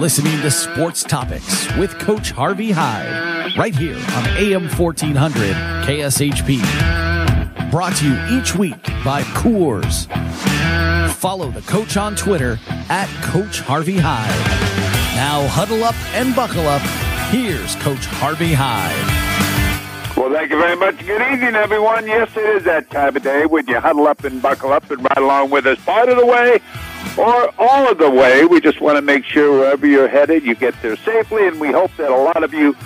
listening to Sports Topics with Coach Harvey Hyde, right here on AM 1400 KSHP. Brought to you each week by Coors. Follow the coach on Twitter at Coach Harvey Hyde. Now huddle up and buckle up. Here's Coach Harvey Hyde. Well, thank you very much. Good evening, everyone. Yes, it is that time of day when you huddle up and buckle up and ride along with us part of the way or all of the way. We just want to make sure wherever you're headed, you get there safely, and we hope that a lot of you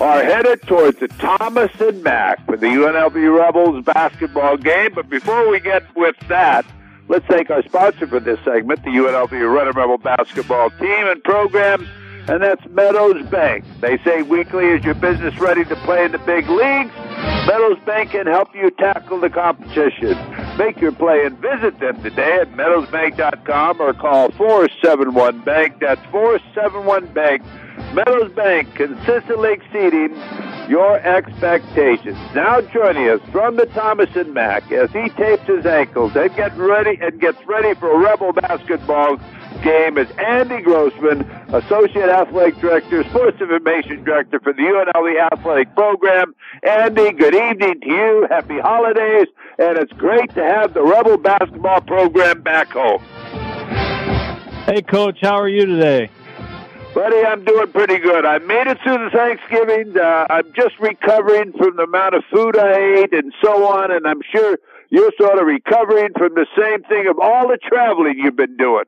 are headed towards the Thomas and Mack for the UNLV Rebels basketball game. But before we get with that, let's thank our sponsor for this segment, the UNLV Running Rebel basketball team and program, and that's Meadows Bank. They say weekly, is your business ready to play in the big leagues? Meadows Bank can help you tackle the competition. Make your play and visit them today at meadowsbank.com or call 471 Bank. That's 471 Bank. Meadows Bank consistently exceeding your expectations. Now joining us from the Thomas and Mack as he tapes his ankles and get ready and gets ready for Rebel basketball game is Andy Grossman, Associate Athletic Director, Sports Information Director for the UNLV Athletic Program. Andy, good evening to you. Happy holidays. And it's great to have the Rebel basketball program back home. Hey, Coach, how are you today? Buddy, I'm doing pretty good. I made it through the Thanksgiving. Uh, I'm just recovering from the amount of food I ate and so on, and I'm sure you're sort of recovering from the same thing of all the traveling you've been doing.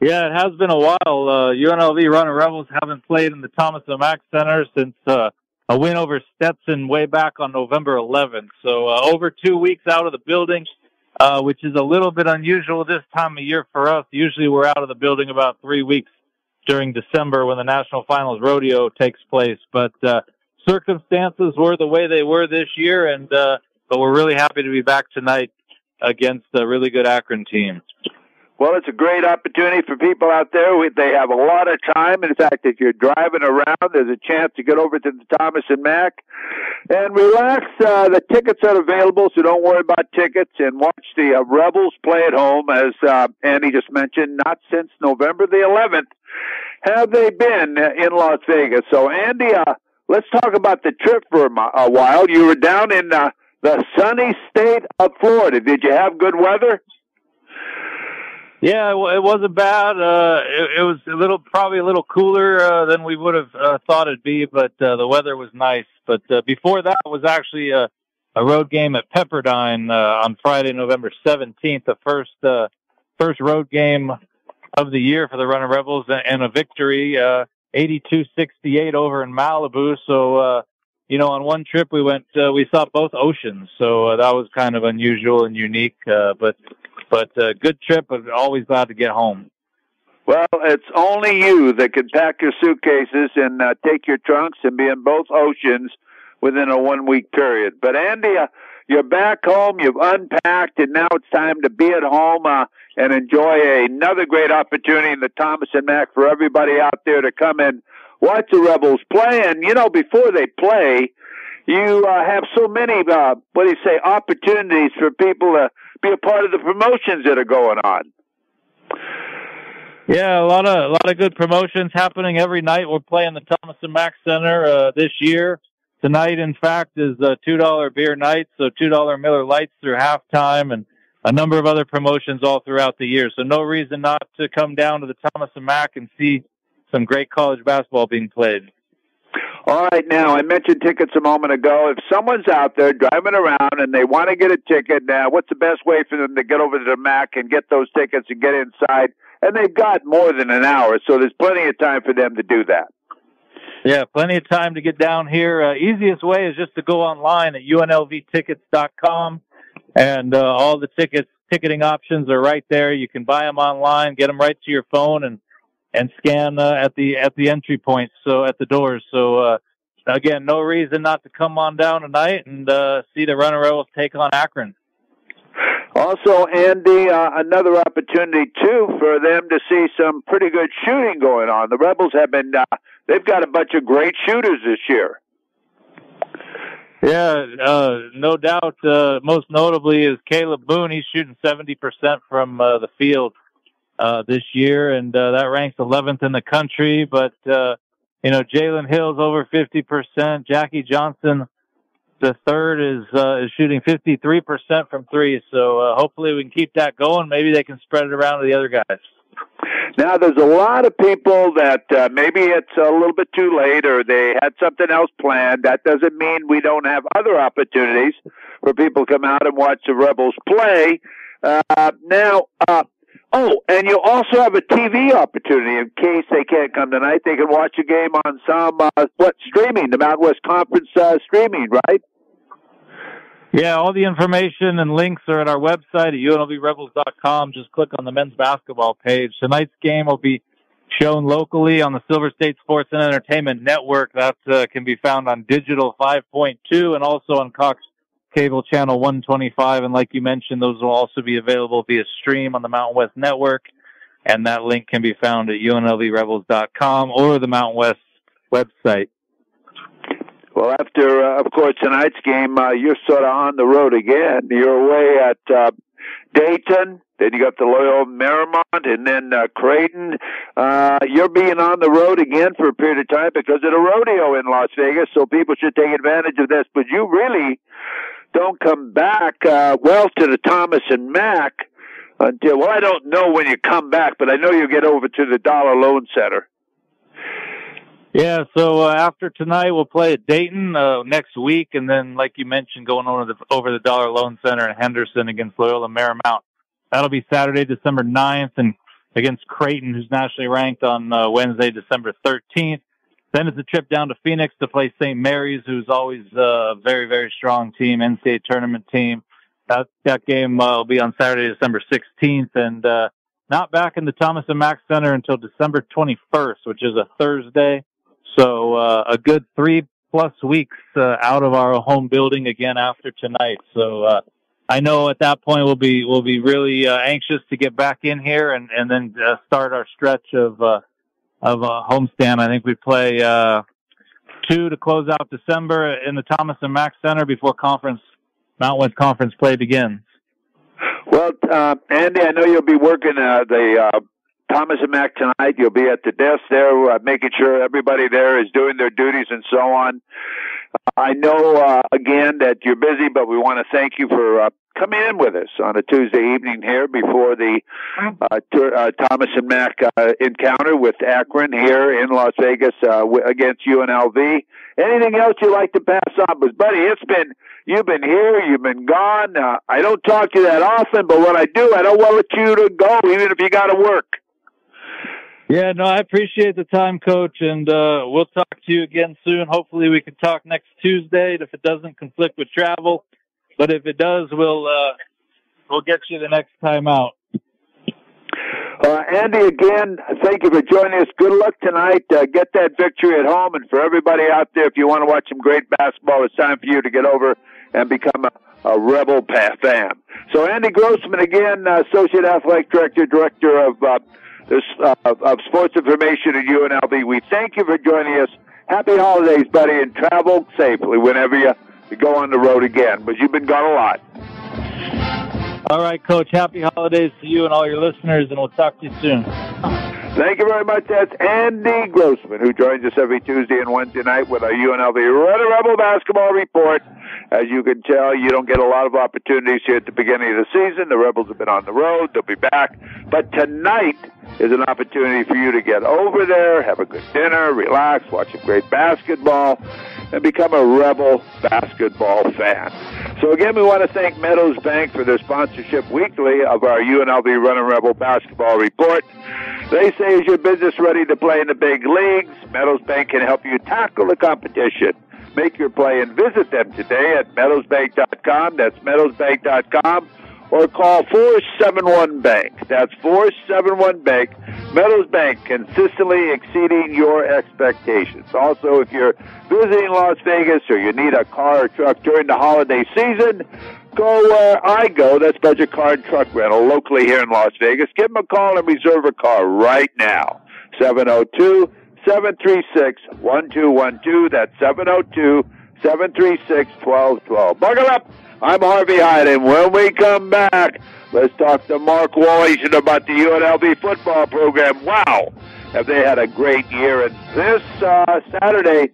Yeah, it has been a while. Uh, UNLV Running Rebels haven't played in the Thomas and Mack Center since uh, a win over Stetson way back on November 11th. So uh, over two weeks out of the building, uh, which is a little bit unusual this time of year for us. Usually we're out of the building about three weeks during December when the National Finals Rodeo takes place. But uh, circumstances were the way they were this year, and uh, but we're really happy to be back tonight against a really good Akron team. Well, it's a great opportunity for people out there. They have a lot of time. In fact, if you're driving around, there's a chance to get over to the Thomas and Mack and relax. Uh, the tickets are available, so don't worry about tickets and watch the uh, Rebels play at home. As uh, Andy just mentioned, not since November the 11th have they been in Las Vegas. So, Andy, uh, let's talk about the trip for a, while. You were down in uh, the sunny state of Florida. Did you have good weather? Yeah, it wasn't bad. Uh, it, it was a little, probably a little cooler uh, than we would have uh, thought it'd be, but uh, the weather was nice. But uh, before that was actually a, a road game at Pepperdine uh, on Friday, November seventeenth, the first uh, first road game of the year for the Running Rebels, and a victory, uh, 82-68 over in Malibu. So, uh, you know, on one trip we went, uh, we saw both oceans, so uh, that was kind of unusual and unique. Uh, but but uh, good trip. But always glad to get home. Well, it's only you that can pack your suitcases and uh, take your trunks and be in both oceans within a one week period. But Andy, uh, you're back home. You've unpacked, and now it's time to be at home uh, and enjoy another great opportunity in the Thomas and Mack for everybody out there to come and watch the Rebels play. And you know, before they play, you uh, have so many uh, what do you say opportunities for people to be a part of the promotions that are going on. Yeah, a lot of a lot of good promotions happening every night. We're playing the Thomas and Mack Center uh, this year. Tonight, in fact, is a two dollar beer night, so two dollar Miller Lights through halftime, and a number of other promotions all throughout the year. So no reason not to come down to the Thomas and Mack and see some great college basketball being played. All right, now I mentioned tickets a moment ago. If someone's out there driving around and they want to get a ticket, now what's the best way for them to get over to the Mack and get those tickets and get inside? And they've got more than an hour, so there's plenty of time for them to do that. Yeah, plenty of time to get down here. Uh, easiest way is just to go online at unlvtickets.com, and uh, all the tickets ticketing options are right there. You can buy them online, get them right to your phone, and and scan uh, at the at the entry points, so at the doors. So uh, again, no reason not to come on down tonight and uh, see the Runner Rebels take on Akron. Also, Andy, uh, another opportunity too for them to see some pretty good shooting going on. The Rebels have been uh, they've got a bunch of great shooters this year. Yeah, uh, no doubt. Uh, most notably is Kalib Boone. He's shooting seventy percent from uh, the field uh, this year, and uh, that ranks 11th in the country. But uh, you know, Jalen Hill's over 50%. Jackie Johnson, the third, is uh, is shooting 53% from three. So uh, hopefully we can keep that going. Maybe they can spread it around to the other guys. Now, there's a lot of people that uh, maybe it's a little bit too late or they had something else planned. That doesn't mean we don't have other opportunities for people to come out and watch the Rebels play. Uh, now, uh, oh, and you also have a TV opportunity in case they can't come tonight. They can watch a game on some, uh, what, streaming, the Mountain West Conference uh, streaming, right? Yeah, all the information and links are at our website at unlvrebels.com. Just click on the men's basketball page. Tonight's game will be shown locally on the Silver State Sports and Entertainment Network. That uh, can be found on Digital 5.2 and also on Cox Cable Channel 125. And like you mentioned, those will also be available via stream on the Mountain West Network. And that link can be found at unlvrebels.com or the Mountain West website. Well, after, uh, of course, tonight's game, uh, you're sort of on the road again. You're away at uh, Dayton, then you got the Loyola Marymount, and then uh, Creighton. Uh, you're being on the road again for a period of time because of the rodeo in Las Vegas, so people should take advantage of this. But you really don't come back, uh, well, to the Thomas and Mack until, well, I don't know when you come back, but I know you get over to the Dollar Loan Center. Yeah, so uh, after tonight, we'll play at Dayton uh, next week, and then, like you mentioned, going over the over the Dollar Loan Center in Henderson against Loyola Marymount. That'll be Saturday, December 9th, and against Creighton, who's nationally ranked on uh, Wednesday, December 13th. Then it's a trip down to Phoenix to play St. Mary's, who's always a very, very strong team, NCAA tournament team. That that game uh, will be on Saturday, December 16th, and uh, not back in the Thomas and Mack Center until December 21st, which is a Thursday. So uh, a good three plus weeks uh, out of our home building again after tonight. So uh, I know at that point we'll be we'll be really uh, anxious to get back in here and and then uh, start our stretch of uh, of uh, homestand. I think we play uh, two to close out December in the Thomas and Mack Center before conference Mount West Conference play begins. Well, uh, Andy, I know you'll be working uh, the uh, Thomas and Mack tonight. You'll be at the desk there, uh, making sure everybody there is doing their duties and so on. I know, uh, again, that you're busy, but we want to thank you for uh, coming in with us on a Tuesday evening here before the uh, tur- uh, Thomas and Mack uh, encounter with Akron here in Las Vegas uh, w- against UNLV. Anything else you'd like to pass on? But, buddy, it's been, you've been here, you've been gone. Uh, I don't talk to you that often, but when I do, I don't want you to go, even if you got to work. Yeah, no, I appreciate the time, Coach, and uh, we'll talk to you again soon. Hopefully, we can talk next Tuesday if it doesn't conflict with travel. But if it does, we'll uh, we'll get you the next time out. Uh, Andy, again, thank you for joining us. Good luck tonight. Uh, get that victory at home. And for everybody out there, if you want to watch some great basketball, it's time for you to get over and become a, a Rebel fan. So, Andy Grossman, again, uh, Associate Athletic Director, Director of uh, of sports information at UNLV. We thank you for joining us. Happy holidays, buddy, and travel safely whenever you go on the road again, but you've been gone a lot. All right, Coach. Happy holidays to you and all your listeners, and we'll talk to you soon. Thank you very much. That's Andy Grossman, who joins us every Tuesday and Wednesday night with our UNLV Red Rebel basketball report. As you can tell, you don't get a lot of opportunities here at the beginning of the season. The Rebels have been on the road. They'll be back. But tonight is an opportunity for you to get over there, have a good dinner, relax, watch some great basketball, and become a Rebel basketball fan. So again, we want to thank Meadows Bank for their sponsorship weekly of our UNLV Running Rebel basketball report. They say, is your business ready to play in the big leagues? Meadows Bank can help you tackle the competition. Make your play and visit them today at meadowsbank.com. That's meadowsbank.com. Or call 471 Bank. That's 471 Bank. Meadows Bank, consistently exceeding your expectations. Also, if you're visiting Las Vegas or you need a car or truck during the holiday season, go where I go. That's Budget Car and Truck Rental locally here in Las Vegas. Give them a call and reserve a car right now. 702 736 1212. That's 702 736 1212. Buckle up. I'm Harvey Hyde, and when we come back, let's talk to Mark Wallington about the UNLV football program. Wow, have they had a great year? And this uh, Saturday,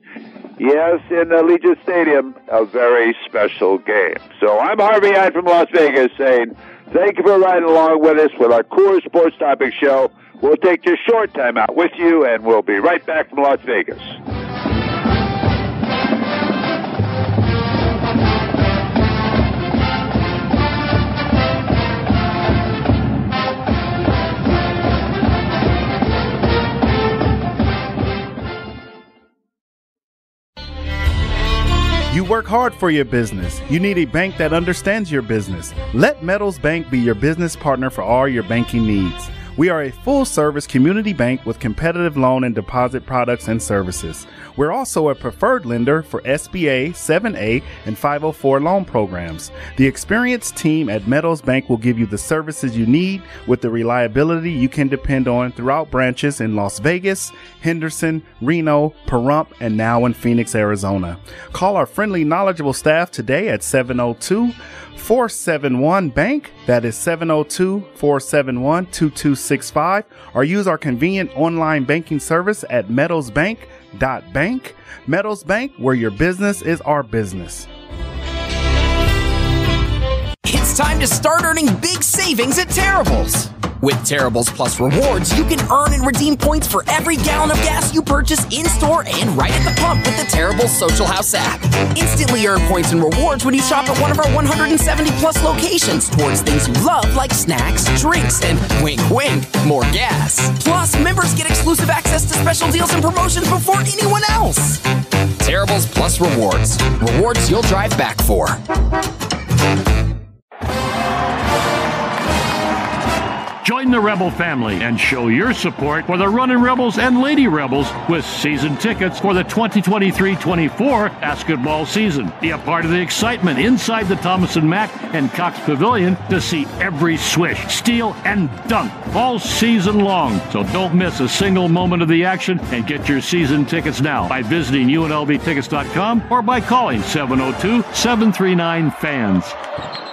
yes, in Allegiant Stadium, a very special game. So I'm Harvey Hyde from Las Vegas saying thank you for riding along with us with our Coors Sports Topic Show. We'll take a short time out with you, and we'll be right back from Las Vegas. You work hard for your business. You need a bank that understands your business. Let Meadows Bank be your business partner for all your banking needs. We are a full service community bank with competitive loan and deposit products and services. We're also a preferred lender for SBA, 7A, and 504 loan programs. The experienced team at Meadows Bank will give you the services you need with the reliability you can depend on throughout branches in Las Vegas, Henderson, Reno, Pahrump, and now in Phoenix, Arizona. Call our friendly, knowledgeable staff today at 702 471 Bank. That is 702 471 2265. Or use our convenient online banking service at meadowsbank.bank. Meadows Bank, where your business is our business. It's time to start earning big savings at Terribles. With Terribles Plus rewards, you can earn and redeem points for every gallon of gas you purchase in store and right at the pump with the Terribles Social House app. Instantly earn points and rewards when you shop at one of our 170 plus locations towards things you love like snacks, drinks, and wink wink, more gas. Plus, members get exclusive access to special deals and promotions before anyone else. Terribles Plus rewards. Rewards you'll drive back for. Join the Rebel family and show your support for the Running Rebels and Lady Rebels with season tickets for the 2023 24 basketball season. Be a part of the excitement inside the Thomas and Mack and Cox Pavilion to see every swish, steal, and dunk all season long. So don't miss a single moment of the action and get your season tickets now by visiting UNLVtickets.com or by calling 702 739 FANS.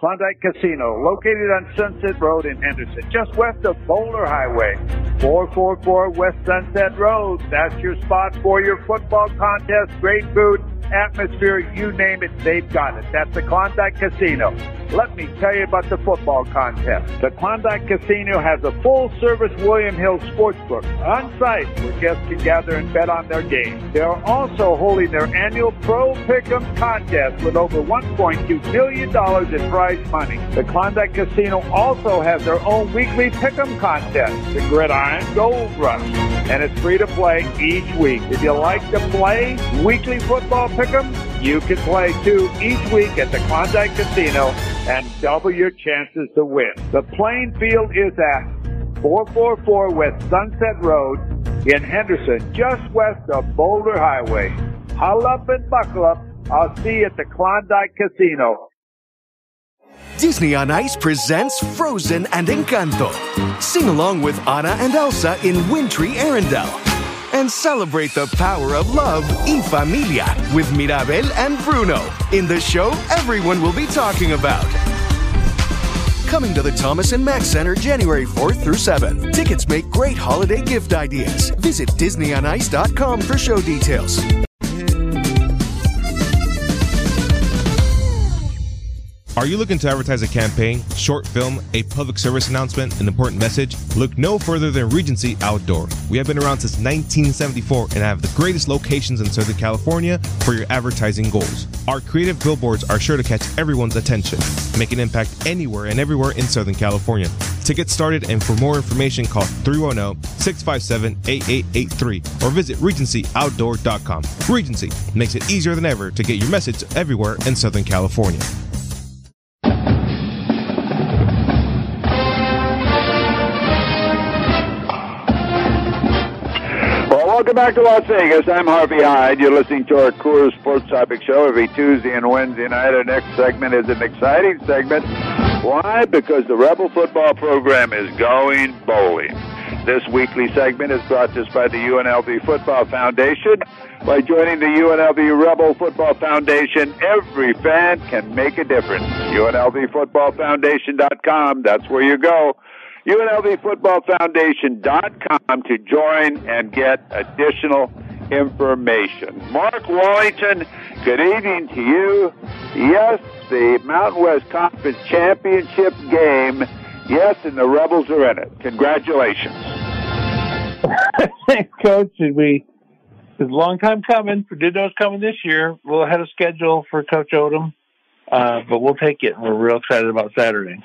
Klondike Casino, located on Sunset Road in Henderson, just west of Boulder Highway. 444 West Sunset Road. That's your spot for your football contest. Great food, atmosphere, you name it, they've got it. That's the Klondike Casino. Let me tell you about the football contest. The Klondike Casino has a full service William Hill sportsbook on site where guests can gather and bet on their game. They are also holding their annual Pro Pick'em contest with over $1.2 million in prize money. The Klondike Casino also has their own weekly Pick'em contest, the Gridiron Gold Rush, and it's free to play each week. If you like to play weekly football Pick'em, you can play too each week at the Klondike Casino and double your chances to win. The playing field is at 444 West Sunset Road in Henderson, just west of Boulder Highway. Huddle up and buckle up. I'll see you at the Klondike Casino. Disney on Ice presents Frozen and Encanto. Sing along with Anna and Elsa in Wintry Arendelle. And celebrate the power of love y familia with Mirabel and Bruno in the show everyone will be talking about. Coming to the Thomas and Mack Center January 4th through 7th. Tickets make great holiday gift ideas. Visit DisneyOnIce.com for show details. Are you looking to advertise a campaign, short film, a public service announcement, an important message? Look no further than Regency Outdoor. We have been around since 1974 and have the greatest locations in Southern California for your advertising goals. Our creative billboards are sure to catch everyone's attention, make an impact anywhere and everywhere in Southern California. To get started and for more information, call 310 657 8883 or visit RegencyOutdoor.com. Regency makes it easier than ever to get your message everywhere in Southern California. Welcome back to Las Vegas. I'm Harvey Hyde. You're listening to our Coors Sports Topic Show every Tuesday and Wednesday night. Our next segment is an exciting segment. Why? Because the Rebel football program is going bowling. This weekly segment is brought to us by the UNLV Football Foundation. By joining the UNLV Rebel Football Foundation, every fan can make a difference. UNLVFootballFoundation.com, that's where you go. UNLVFootballFoundation.com to join and get additional information. Mark Wallington, good evening to you. Yes, the Mountain West Conference Championship game. Yes, and the Rebels are in it. Congratulations. Thanks, Coach. And we, it's a long time coming. Was coming this year. We'll ahead of schedule for Coach Odom, uh, but we'll take it. We're real excited about Saturday.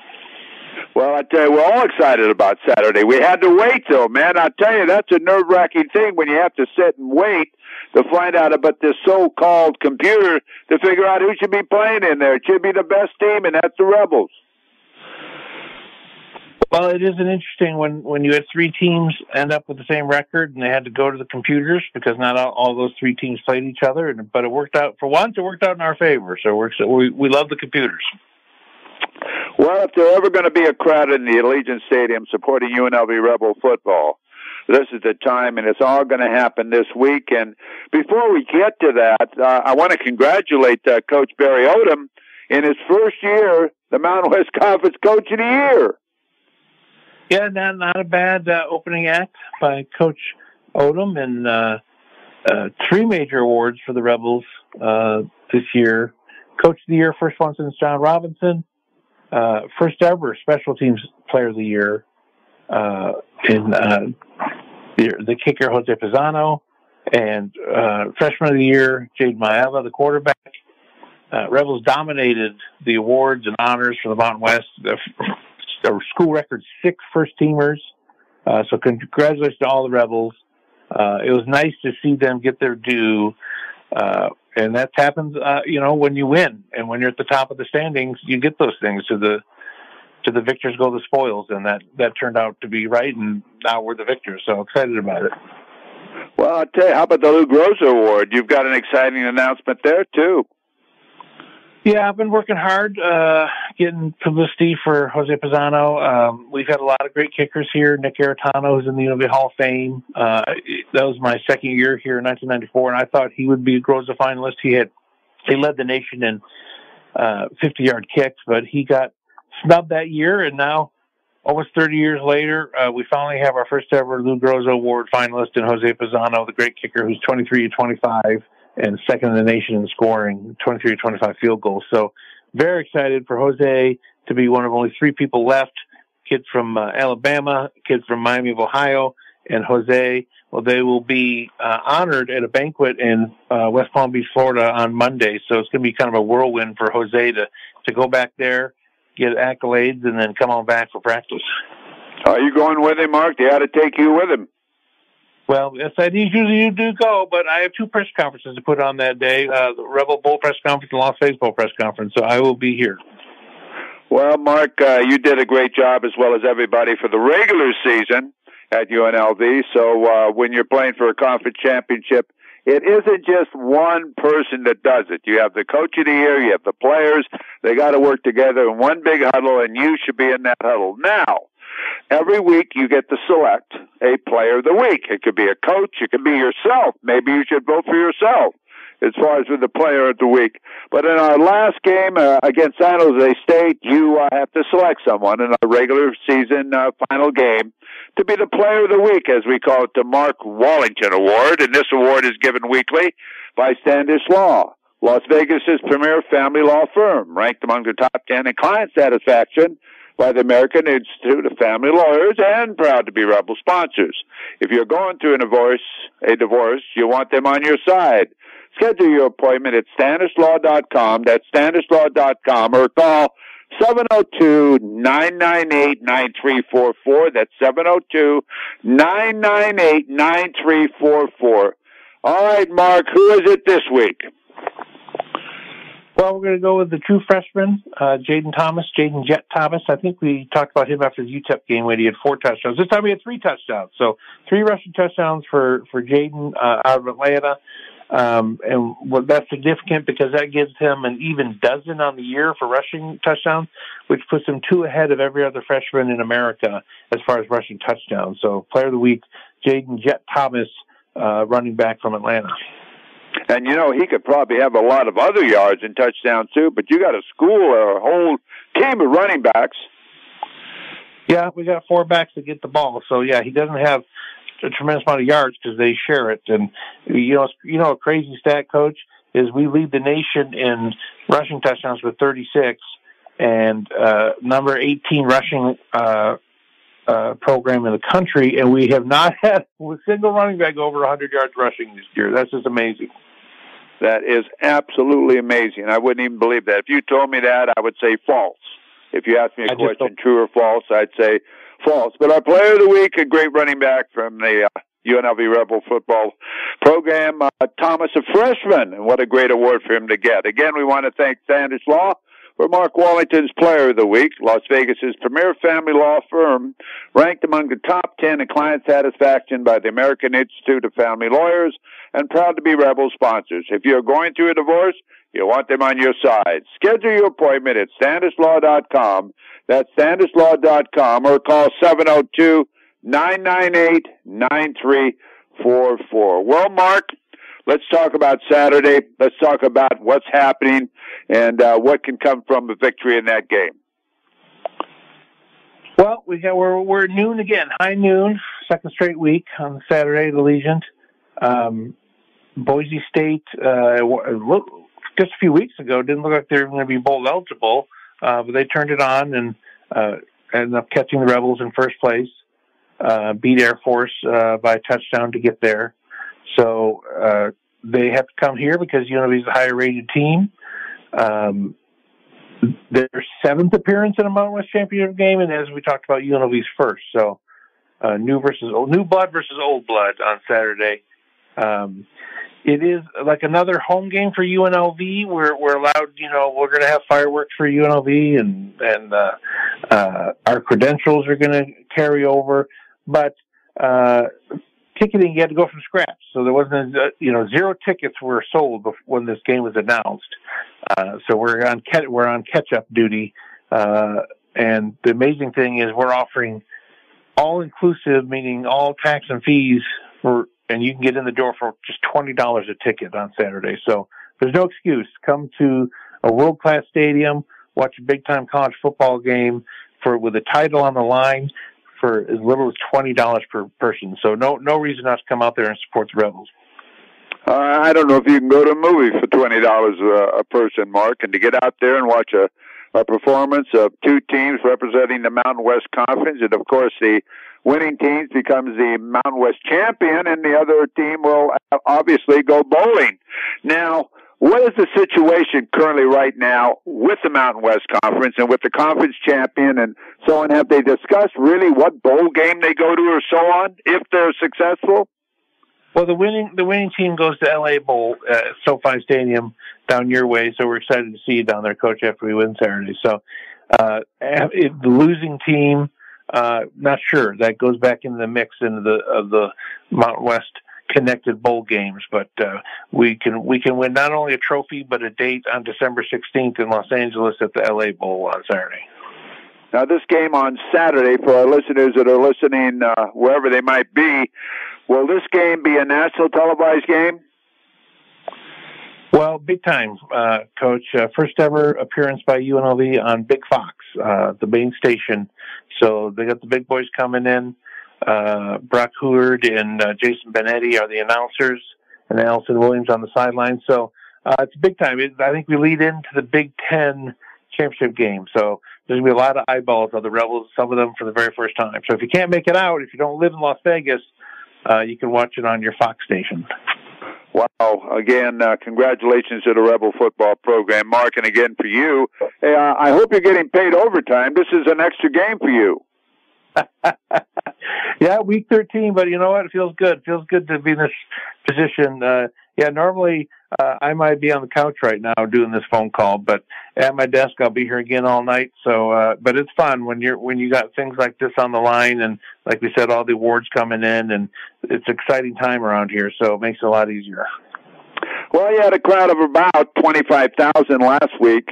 Well, I tell you, we're all excited about Saturday. We had to wait though, man. I tell you, that's a nerve wracking thing when you have to sit and wait to find out about this so called computer to figure out who should be playing in there. It should be the best team, and that's the Rebels. Well, it is an interesting when when you had three teams end up with the same record and they had to go to the computers because not all, all those three teams played each other. And, but it worked out for once. It worked out in our favor. So we're, we we love the computers. Well, if there's ever going to be a crowd in the Allegiant Stadium supporting UNLV Rebel football, this is the time, and it's all going to happen this week. And before we get to that, uh, I want to congratulate uh, Coach Barry Odom in his first year, the Mountain West Conference Coach of the Year. Yeah, not not a bad uh, opening act by Coach Odom, and uh, uh, three major awards for the Rebels uh, this year. Coach of the Year, first one since John Robinson. Uh, first ever Special Teams Player of the Year uh, in the, the kicker Jose Pizano, and Freshman of the Year Jade Maiava, the quarterback. Rebels dominated the awards and honors for the Mountain West a school record six first teamers. Uh, so congratulations to all the Rebels. Uh, it was nice to see them get their due. And that happens, uh, you know, when you win and when you're at the top of the standings, you get those things to the, to the victors go the spoils. And that, that turned out to be right. And now we're the victors. So excited about it. Well, I'll tell you, how about the Lou Groza Award? You've got an exciting announcement there too. Yeah, I've been working hard, uh, getting publicity for Jose Pizano. Um, we've had a lot of great kickers here. Nick Aretano, who's in the UNLV Hall of Fame. Uh, that was my second year here in 1994, and I thought he would be a Groza finalist. He had, he led the nation in, uh, 50 yard kicks, but he got snubbed that year, and now, almost 30 years later, uh, we finally have our first ever Lou Groza Award finalist in Jose Pizano, the great kicker who's 23 to 25 and second in the nation in scoring, 23 to 25 field goals. So very excited for Jose to be one of only three people left. Kid from uh, Alabama, kid from Miami of Ohio, and Jose. Well, they will be uh, honored at a banquet in uh, West Palm Beach, Florida on Monday. So it's going to be kind of a whirlwind for Jose to, to go back there, get accolades, and then come on back for practice. Are you going with him, Mark? They ought to take you with him. Well, yes, I usually you do go, but I have two press conferences to put on that day: uh, the Rebel Bowl press conference and the Las Vegas Bowl press conference. So I will be here. Well, Mark, uh, you did a great job as well as everybody for the regular season at UNLV. So uh, when you're playing for a conference championship, it isn't just one person that does it. You have the coach of the year, you have the players. They got to work together in one big huddle, and you should be in that huddle now. Every week you get to select a player of the week. It could be a coach. It could be yourself. Maybe you should vote for yourself as far as with the player of the week. But in our last game uh, against San Jose State, you uh, have to select someone in our regular season uh, final game to be the player of the week, as we call it, the Mark Wallington Award. And this award is given weekly by Standish Law. Las Vegas's premier family law firm, ranked among the top 10 in client satisfaction by the American Institute of Family Lawyers and proud to be Rebel sponsors. If you're going through a divorce, a divorce, you want them on your side. Schedule your appointment at standishlaw.com. That's standishlaw.com or call 702-998-9344. That's 702-998-9344. All right, Mark, who is it this week? Well, we're going to go with the true freshman, uh, Jai'Den Thomas, Jai'Den Jet Thomas. I think we talked about him after the UTEP game when he had four touchdowns. This time he had three touchdowns. So three rushing touchdowns for, for Jai'Den, uh, out of Atlanta. Um, and well, that's significant because that gives him an even dozen on the year for rushing touchdowns, which puts him two ahead of every other freshman in America as far as rushing touchdowns. So, player of the week, Jai'Den Jet Thomas, uh, running back from Atlanta. And you know he could probably have a lot of other yards and touchdowns too. But you got a school or a whole team of running backs. Yeah, we got four backs to get the ball. So yeah, he doesn't have a tremendous amount of yards because they share it. And you know, you know, a crazy stat, coach, is we lead the nation in rushing touchdowns with 36, and uh, number 18 rushing uh, uh, program in the country, and we have not had a single running back over 100 yards rushing this year. That's just amazing. That is absolutely amazing. I wouldn't even believe that. If you told me that, I would say false. If you asked me a I question, true or false, I'd say false. But our player of the week, a great running back from the uh, UNLV Rebel football program, uh, Thomas, a freshman, and what a great award for him to get. Again, we want to thank Standish Law for Mark Wallington's Player of the Week. Las Vegas's premier family law firm, ranked among the top 10 in client satisfaction by the American Institute of Family Lawyers, and proud to be Rebel sponsors. If you're going through a divorce, you want them on your side. Schedule your appointment at standishlaw.com. That's standishlaw.com or call 702 998 9344. Well, Mark, let's talk about Saturday. Let's talk about what's happening and uh, what can come from a victory in that game. Well, we got we're we're noon again, high noon, second straight week on Saturday, the Legion. Um, Boise State, uh, look, just a few weeks ago, didn't look like they were going to be bowl eligible, uh, but they turned it on and uh, ended up catching the Rebels in first place. Uh, beat Air Force uh, by a touchdown to get there. So uh, they have to come here because UNLV is a higher rated team. Um, their seventh appearance in a Mountain West Championship game, and as we talked about, UNLV's first. So uh, new versus old, new blood versus old blood on Saturday. Um, it is like another home game for UNLV. We're we're allowed, you know, we're going to have fireworks for UNLV, and and uh, uh, our credentials are going to carry over. But uh, ticketing you had to go from scratch, so there wasn't, uh, you know, zero tickets were sold when this game was announced. Uh, so we're on we're on catch up duty, uh, and the amazing thing is we're offering all inclusive, meaning all tax and fees for and you can get in the door for just twenty dollars a ticket on Saturday. So there's no excuse. Come to a world class stadium, watch a big time college football game for with a title on the line for as little as twenty dollars per person. So no no reason not to come out there and support the Rebels. Uh, I don't know if you can go to a movie for twenty dollars a person, Mark, and to get out there and watch a, a performance of two teams representing the Mountain West Conference, and of course the winning teams becomes the Mountain West champion, and the other team will obviously go bowling. Now, what is the situation currently right now with the Mountain West Conference and with the conference champion and so on? Have they discussed really what bowl game they go to or so on if they're successful? Well, the winning the winning team goes to LA Bowl at SoFi Stadium down your way, so we're excited to see you down there, Coach, after we win Saturday. So, uh, the losing team uh, not sure. That goes back into the mix into the of the Mountain West connected bowl games. But uh, we can we can win not only a trophy but a date on December 16th in Los Angeles at the LA Bowl on Saturday. Now, this game on Saturday, for our listeners that are listening uh, wherever they might be, will this game be a national televised game? Well, big time, uh, Coach. Uh, first ever appearance by UNLV on Big Fox, uh, the main station. So they got the big boys coming in. Uh, Brock and uh, Jason Benetti are the announcers, and Allison Williams on the sideline. So uh, it's big time. It, I think we lead into the Big Ten championship game. So there's gonna be a lot of eyeballs on the Rebels. Some of them for the very first time. So if you can't make it out, if you don't live in Las Vegas, uh, you can watch it on your Fox station. Wow. Again, uh, congratulations to the Rebel football program, Mark, and again for you. Hey, uh, I hope you're getting paid overtime. This is an extra game for you. yeah, week 13, but you know what? It feels good. It feels good to be in this position. Uh, yeah, normally uh, I might be on the couch right now doing this phone call, but at my desk I'll be here again all night. So, uh, but it's fun when you're when you got things like this on the line, and like we said, all the awards coming in, and it's exciting time around here. So it makes it a lot easier. Well, you had a crowd of about 25,000 last week.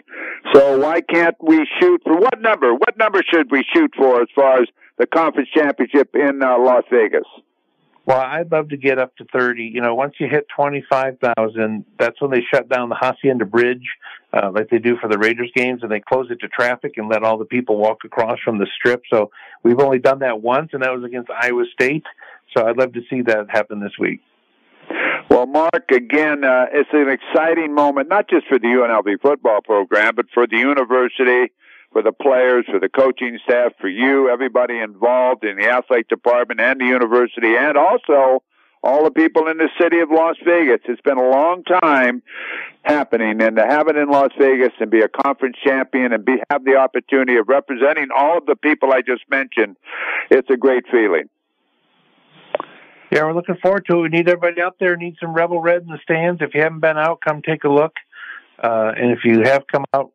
So why can't we shoot for what number? What number should we shoot for as far as the conference championship in uh, Las Vegas? Well, I'd love to get up to 30. You know, once you hit 25,000, that's when they shut down the Hacienda Bridge, uh, like they do for the Raiders games, and they close it to traffic and let all the people walk across from the strip. So we've only done that once, and that was against Iowa State. So I'd love to see that happen this week. Well, Mark, again, uh, it's an exciting moment, not just for the UNLV football program, but for the university, for the players, for the coaching staff, for you, everybody involved in the athletic department and the university, and also all the people in the city of Las Vegas. It's been a long time happening, and to have it in Las Vegas and be a conference champion and be have the opportunity of representing all of the people I just mentioned, it's a great feeling. Yeah, we're looking forward to it. We need everybody out there. Need some Rebel Red in the stands. If you haven't been out, come take a look. Uh, and if you have come out,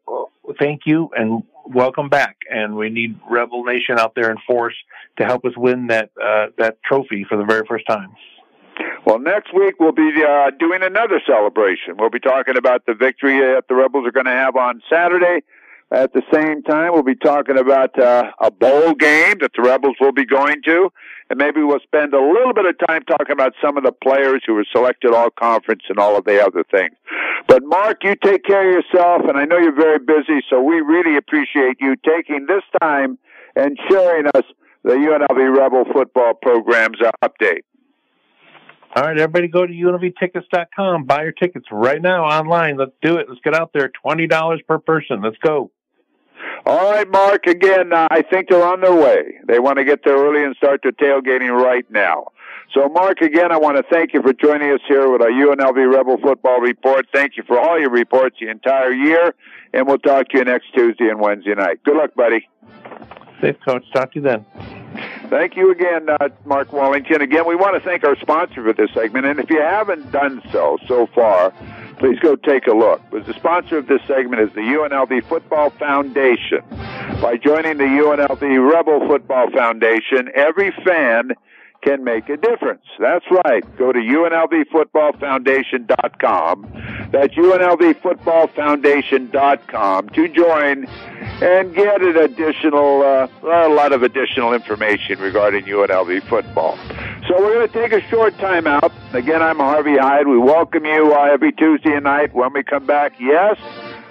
thank you and welcome back. And we need Rebel Nation out there in force to help us win that uh, that trophy for the very first time. Well, next week we'll be uh, doing another celebration. We'll be talking about the victory that the Rebels are going to have on Saturday. At the same time, we'll be talking about uh, a bowl game that the Rebels will be going to, and maybe we'll spend a little bit of time talking about some of the players who were selected all conference and all of the other things. But Mark, you take care of yourself, and I know you're very busy, so we really appreciate you taking this time and sharing us the UNLV Rebel football program's uh, update. All right, everybody go to unlvtickets.com. Buy your tickets right now online. Let's do it. Let's get out there. $20 per person. Let's go. All right, Mark. Again, uh, I think they're on their way. They want to get there early and start their tailgating right now. So, Mark, again, I want to thank you for joining us here with our UNLV Rebel Football Report. Thank you for all your reports the entire year, and we'll talk to you next Tuesday and Wednesday night. Good luck, buddy. Safe, Coach. Talk to you then. Thank you again, uh, Mark Wallington. Again, we want to thank our sponsor for this segment, and if you haven't done so so far, please go take a look. But the sponsor of this segment is the UNLV Football Foundation. By joining the UNLV Rebel Football Foundation, every fan can make a difference. That's right. Go to UNLVFootballFoundation.com. That's UNLVFootballFoundation.com to join and get an additional, uh, a lot of additional information regarding UNLV football. So we're going to take a short time out. Again, I'm Harvey Hyde. We welcome you uh, every Tuesday night when we come back. Yes,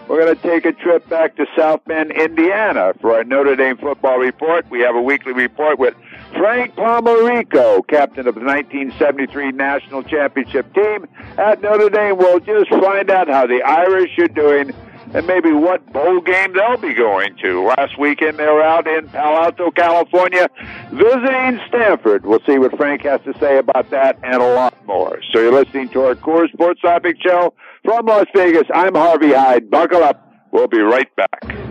we're going to take a trip back to South Bend, Indiana for our Notre Dame football report. We have a weekly report with Frank Pomarico, captain of the 1973 National Championship team at Notre Dame. We'll just find out how the Irish are doing and maybe what bowl game they'll be going to. Last weekend they were out in Palo Alto, California, visiting Stanford. We'll see what Frank has to say about that and a lot more. So you're listening to our Coors Sports Topic Show from Las Vegas. I'm Harvey Hyde. Buckle up. We'll be right back.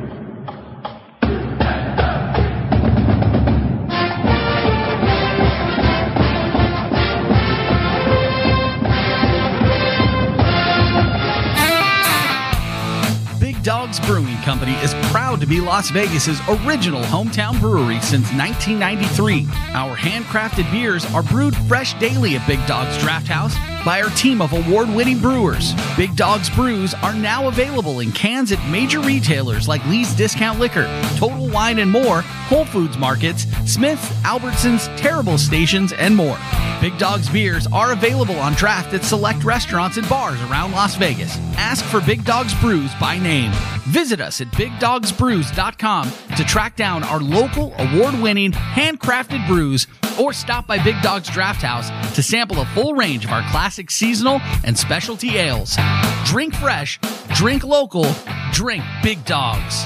Dogs Brewing Company is proud to be Las Vegas's original hometown brewery since 1993. Our handcrafted beers are brewed fresh daily at Big Dogs Draft House by our team of award winning brewers. Big Dogs Brews are now available in cans at major retailers like Lee's Discount Liquor, Total Wine and More, Whole Foods Markets, Smith's, Albertsons, Terrible Stations, and more. Big Dogs beers are available on draft at select restaurants and bars around Las Vegas. Ask for Big Dogs Brews by name. Visit us at bigdogsbrews.com to track down our local award winning handcrafted brews or stop by Big Dogs Draft House to sample a full range of our classic seasonal and specialty ales. Drink fresh, drink local, drink Big Dogs.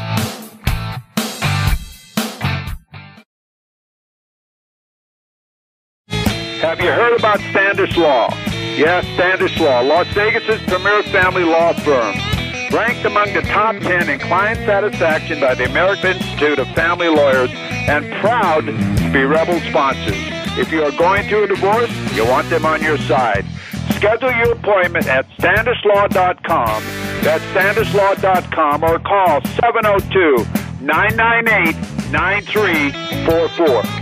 Have you heard about Standish Law? Yes, Standish Law, Las Vegas' premier family law firm. Ranked among the top 10 in client satisfaction by the American Institute of Family Lawyers and proud to be Rebel sponsors. If you are going through a divorce, you want them on your side. Schedule your appointment at standishlaw.com. That's standishlaw.com or call 702 998 9344.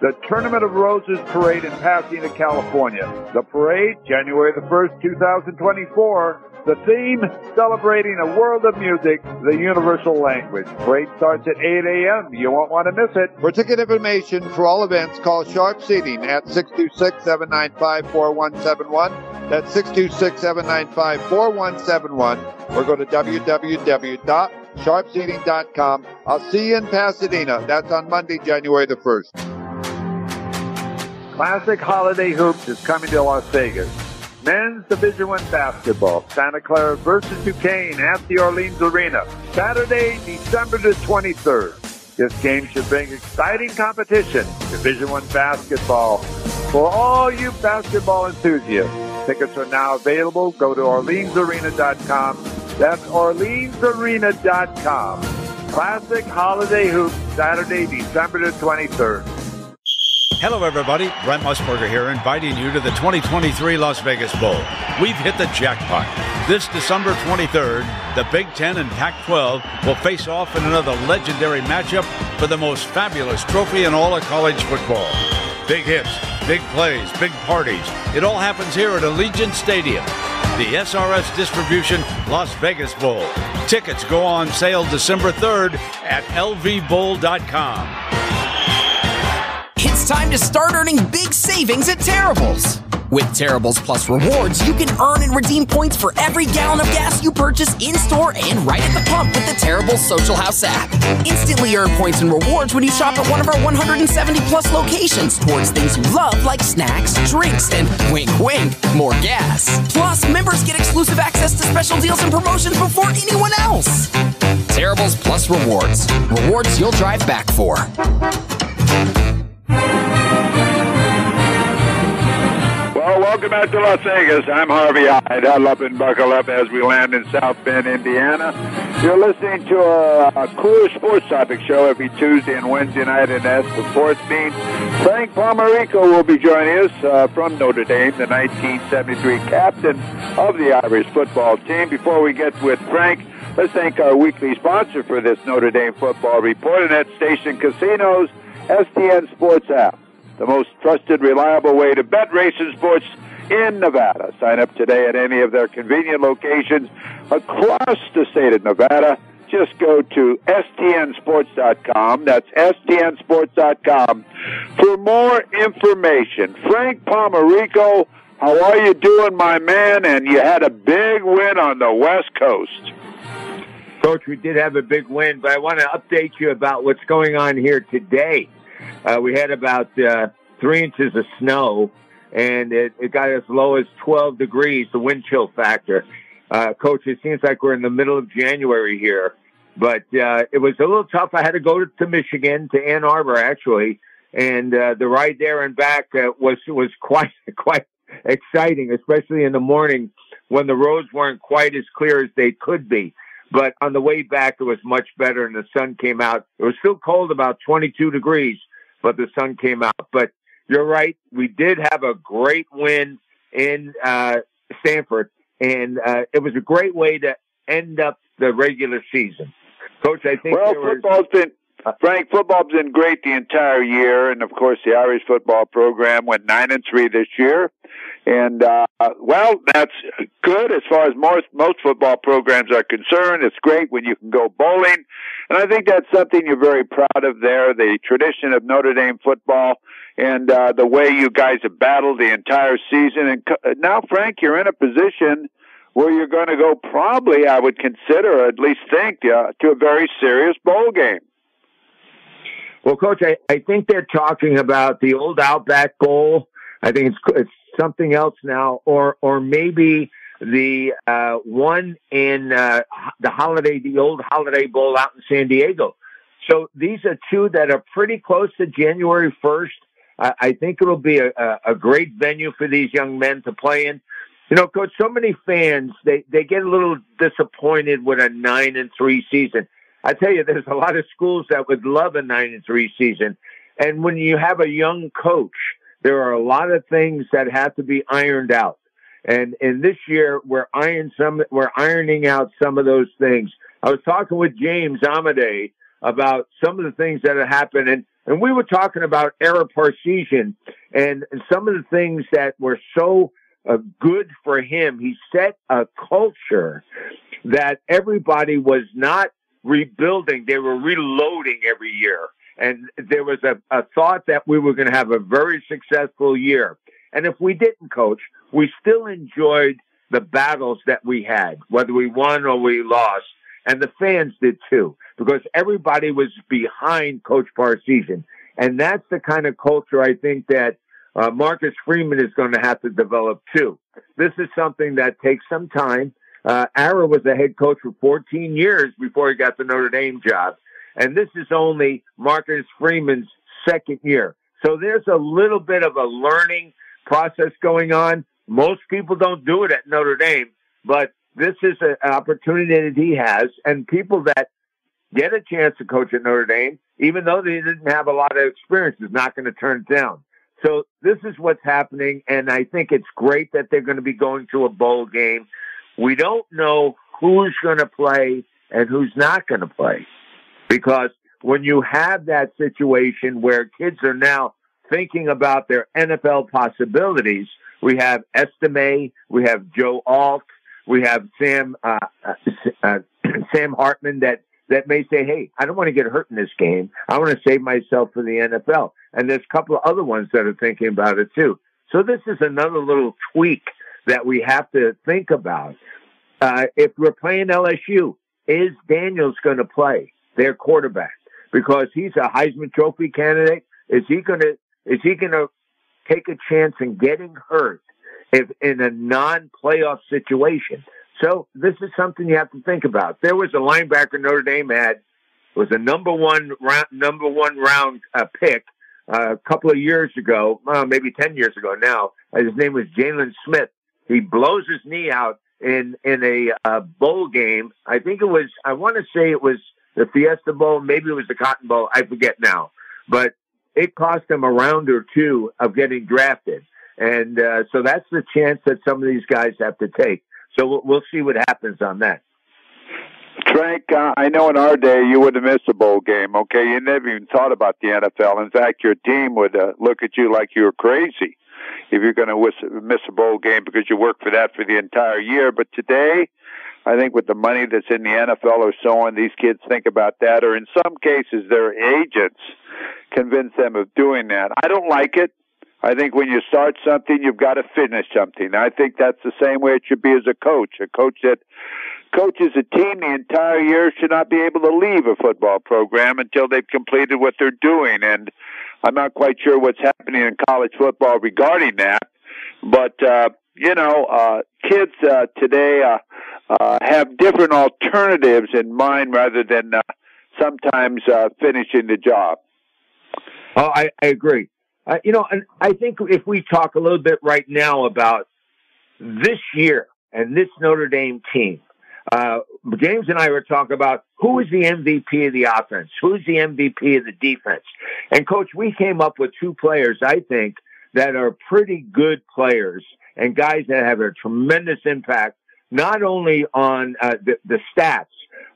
the Tournament of Roses Parade in Pasadena, California. The parade, January the 1st, 2024. The theme, celebrating a world of music, the universal language. Parade starts at 8 a.m. You won't want to miss it. For ticket information for all events, call Sharp Seating at 626-795-4171. That's 626-795-4171. Or go to www.sharpseating.com. I'll see you in Pasadena. That's on Monday, January the 1st. Classic Holiday Hoops is coming to Las Vegas. Men's Division One basketball, Santa Clara versus Duquesne at the Orleans Arena, Saturday, December the 23rd. This game should bring exciting competition. Division One basketball for all you basketball enthusiasts. Tickets are now available. Go to OrleansArena.com. That's OrleansArena.com. Classic Holiday Hoops, Saturday, December the 23rd. Hello, everybody. Brent Musburger here, inviting you to the 2023 Las Vegas Bowl. We've hit the jackpot. This December 23rd, the Big Ten and Pac 12 will face off in another legendary matchup for the most fabulous trophy in all of college football. Big hits, big plays, big parties. It all happens here at Allegiant Stadium. The SRS Distribution Las Vegas Bowl. Tickets go on sale December 3rd at lvbowl.com. It's time to start earning big savings at Terribles. With Terribles Plus rewards, you can earn and redeem points for every gallon of gas you purchase in store and right at the pump with the Terribles Social House app. Instantly earn points and rewards when you shop at one of our 170 plus locations towards things you love like snacks, drinks, and wink wink, more gas. Plus, members get exclusive access to special deals and promotions before anyone else. Terribles Plus rewards. Rewards you'll drive back for. Well, welcome back to Las Vegas. I'm Harvey Hyde. Huddle up and buckle up as we land in South Bend, Indiana. You're listening to a, a cool sports topic show every Tuesday and Wednesday night, and that's the sports beat. Frank Pomarico will be joining us uh, from Notre Dame, the 1973 captain of the Irish football team. Before we get with Frank, let's thank our weekly sponsor for this Notre Dame football report, and that's Station Casinos STN Sports app the most trusted, reliable way to bet racing sports in Nevada. Sign up today at any of their convenient locations across the state of Nevada. Just go to stnsports.com. That's stnsports.com for more information. Frank Pomarico, how are you doing, my man? And you had a big win on the West Coast. Coach, we did have a big win, but I want to update you about what's going on here today. Uh, we had about uh, three inches of snow, and it, it, got as low as 12 degrees, the wind chill factor. Uh, Coach, it seems like we're in the middle of January here, but uh, it was a little tough. I had to go to, Michigan, to Ann Arbor, actually, and uh, the ride there and back uh, was was quite quite exciting, especially in the morning when the roads weren't quite as clear as they could be. But on the way back, it was much better, and the sun came out. It was still cold, about 22 degrees, but the sun came out. But you're right. We did have a great win in uh, Stanford, and uh, it was a great way to end up the regular season. Coach, I think well, was, football's been Frank. Football's been great the entire year, and of course, the Irish football program went nine and three this year. And uh, well, that's good as far as most most football programs are concerned. It's great when you can go bowling, and I think that's something you're very proud of there. The tradition of Notre Dame football and uh, the way you guys have battled the entire season. And now, Frank, you're in a position where you're going to go probably, I would consider, at least think, uh, to a very serious bowl game. Well, Coach, I, I think they're talking about the old Outback Bowl. I think it's it's something else now, or or maybe the uh, one in uh, the holiday, the old Holiday Bowl out in San Diego. So these are two that are pretty close to January first. Uh, I think it'll be a, a great venue for these young men to play in. You know, coach, so many fans, they, they get a little disappointed with a nine and three season. I tell you, there's a lot of schools that would love a nine and three season. And when you have a young coach, there are a lot of things that have to be ironed out. And, and this year we're iron some, we're ironing out some of those things. I was talking with James Amade about some of the things that have happened and And we were talking about Ara Parseghian and some of the things that were so uh, good for him. He set a culture that everybody was not rebuilding. They were reloading every year. And there was a, a thought that we were going to have a very successful year. And if we didn't coach, we still enjoyed the battles that we had, whether we won or we lost. And the fans did too, because everybody was behind Coach Parseghian. And that's the kind of culture I think that uh, Marcus Freeman is going to have to develop too. This is something that takes some time. Uh, Ara was a head coach for 14 years before he got the Notre Dame job. And this is only Marcus Freeman's second year. So there's a little bit of a learning process going on. Most people don't do it at Notre Dame, but this is an opportunity that he has. And people that get a chance to coach at Notre Dame, even though they didn't have a lot of experience, is not going to turn it down. So this is what's happening. And I think it's great that they're going to be going to a bowl game. We don't know who's going to play and who's not going to play because when you have that situation where kids are now thinking about their NFL possibilities, we have Estime, we have Joe Alt, we have Sam uh, uh, Sam Hartman that that may say, "Hey, I don't want to get hurt in this game. I want to save myself for the NFL." And there's a couple of other ones that are thinking about it too. So this is another little tweak that we have to think about. Uh, if we're playing LSU, is Daniels going to play their quarterback because he's a Heisman Trophy candidate? Is he to is he to take a chance in getting hurt if in a non-playoff situation? So this is something you have to think about. There was a linebacker Notre Dame had was a number one round, number one round uh, pick uh, a couple of years ago, uh, maybe ten years ago now. Uh, his name was Jaylon Smith. He blows his knee out in in a uh, bowl game. I think it was. I want to say it was the Fiesta Bowl. Maybe it was the Cotton Bowl. I forget now. But it cost him a round or two of getting drafted. And uh, so that's the chance that some of these guys have to take. So we'll, we'll see what happens on that. Frank, uh, I know in our day you would have missed a bowl game. Okay, you never even thought about the NFL. In fact, your team would uh, look at you like you were crazy if you're going to miss a bowl game because you worked for that for the entire year. But today, I think with the money that's in the NFL or so on, these kids think about that, or in some cases, their agents convince them of doing that. I don't like it. I think when you start something, you've got to finish something. I think that's the same way it should be as a coach. A coach that coaches a team the entire year should not be able to leave a football program until they've completed what they're doing. And I'm not quite sure what's happening in college football regarding that. But, uh, you know, uh, kids uh, today uh, uh, have different alternatives in mind rather than uh, sometimes uh, finishing the job. Oh, I, I agree. Uh, you know, and I think if we talk a little bit right now about this year and this Notre Dame team, uh, James and I were talking about who is the MVP of the offense, who's the MVP of the defense, and Coach, we came up with two players I think that are pretty good players and guys that have a tremendous impact not only on uh, the, the stats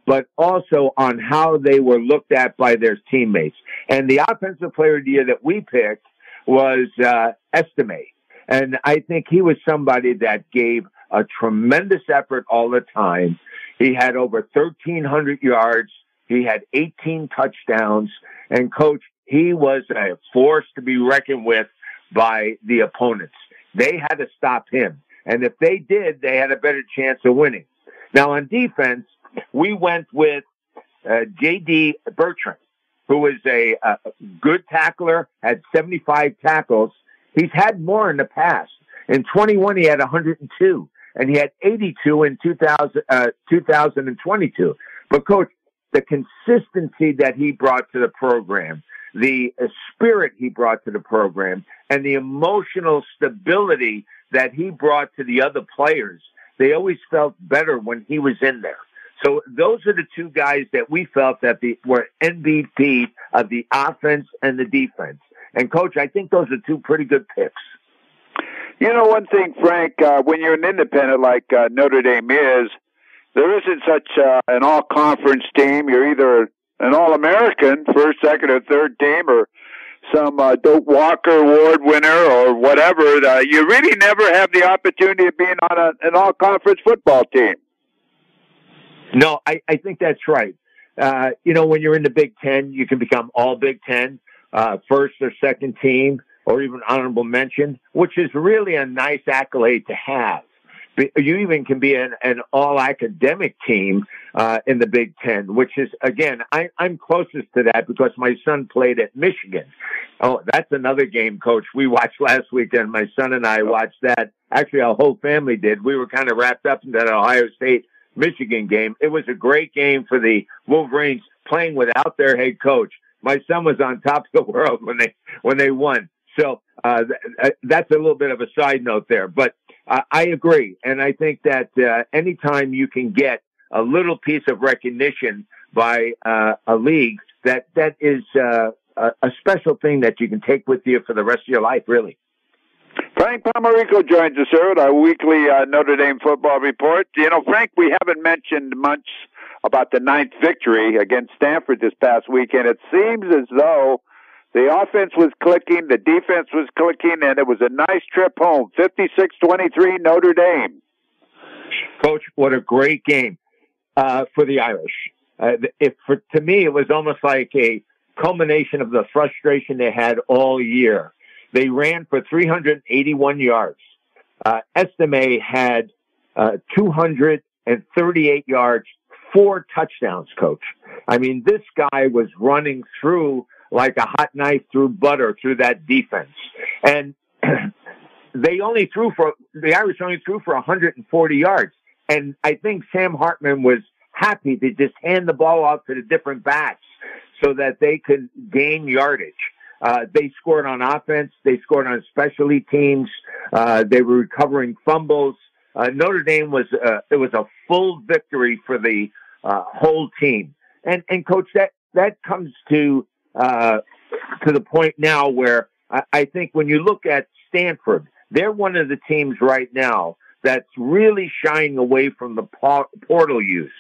but also on how they were looked at by their teammates. And the offensive player of the year that we picked was uh, Estime. And I think he was somebody that gave a tremendous effort all the time. He had over 1,300 yards. He had 18 touchdowns. And coach, he was a force to be reckoned with by the opponents. They had to stop him. And if they did, they had a better chance of winning. Now on defense, we went with uh, J.D. Bertrand, who was a, a good tackler, had 75 tackles. He's had more in the past. In 21, he had 102, and he had 82 in 2000, uh, 2022. But coach, the consistency that he brought to the program, the uh, spirit he brought to the program, and the emotional stability that he brought to the other players, they always felt better when he was in there. So those are the two guys that we felt that the, were MVP of the offense and the defense. And coach, I think those are two pretty good picks. You know, one thing, Frank, uh, when you're an independent like uh, Notre Dame is, there isn't such uh, an all-conference team. You're either an All-American, first, second, or third team, or a Doak Walker Award winner or whatever, uh, you really never have the opportunity of being on a, an all conference football team. No, I, I think that's right. Uh, you know, when you're in the Big Ten, you can become all Big Ten, uh, first or second team, or even honorable mention, which is really a nice accolade to have. You even can be an, an all academic team uh, in the Big Ten, which is again, I, I'm closest to that because my son played at Michigan. Oh, that's another game, Coach. We watched last weekend. My son and I watched that. Actually, our whole family did. We were kind of wrapped up in that Ohio State Michigan game. It was a great game for the Wolverines playing without their head coach. My son was on top of the world when they when they won. So uh, th- that's a little bit of a side note there, but uh, I agree, and I think that uh, anytime you can get a little piece of recognition by uh, a league, that that is uh, a, a special thing that you can take with you for the rest of your life, really. Frank Pomarico joins us here at our weekly uh, Notre Dame football report. You know, Frank, we haven't mentioned much about the ninth victory against Stanford this past weekend. It seems as though the offense was clicking, the defense was clicking, and it was a nice trip home. 56-23 Notre Dame. Coach, what a great game uh, for the Irish. Uh, for, to me, it was almost like a culmination of the frustration they had all year they ran for 381 yards. Uh, Estime had uh, 238 yards, four touchdowns, coach. I mean, this guy was running through like a hot knife through butter through that defense. And they only threw for, the Irish only threw for 140 yards. And I think Sam Hartman was happy to just hand the ball off to the different backs so that they could gain yardage. Uh, they scored on offense. They scored on specialty teams. Uh, they were recovering fumbles. Uh, Notre Dame was uh, it was a full victory for the uh, whole team. And and coach, that that comes to uh, to the point now where I, I think when you look at Stanford, they're one of the teams right now that's really shying away from the portal use.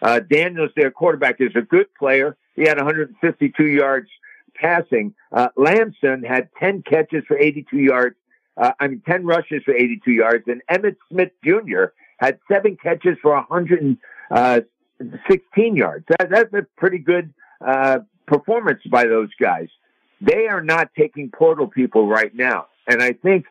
Uh, Daniels, their quarterback, is a good player. He had 152 yards passing. Uh, Lamson had 10 catches for 82 yards. Uh, I mean, 10 rushes for 82 yards. And Emmitt Smith Jr. had seven catches for 116 uh, yards. That, that's a pretty good uh, performance by those guys. They are not taking portal people right now. And I think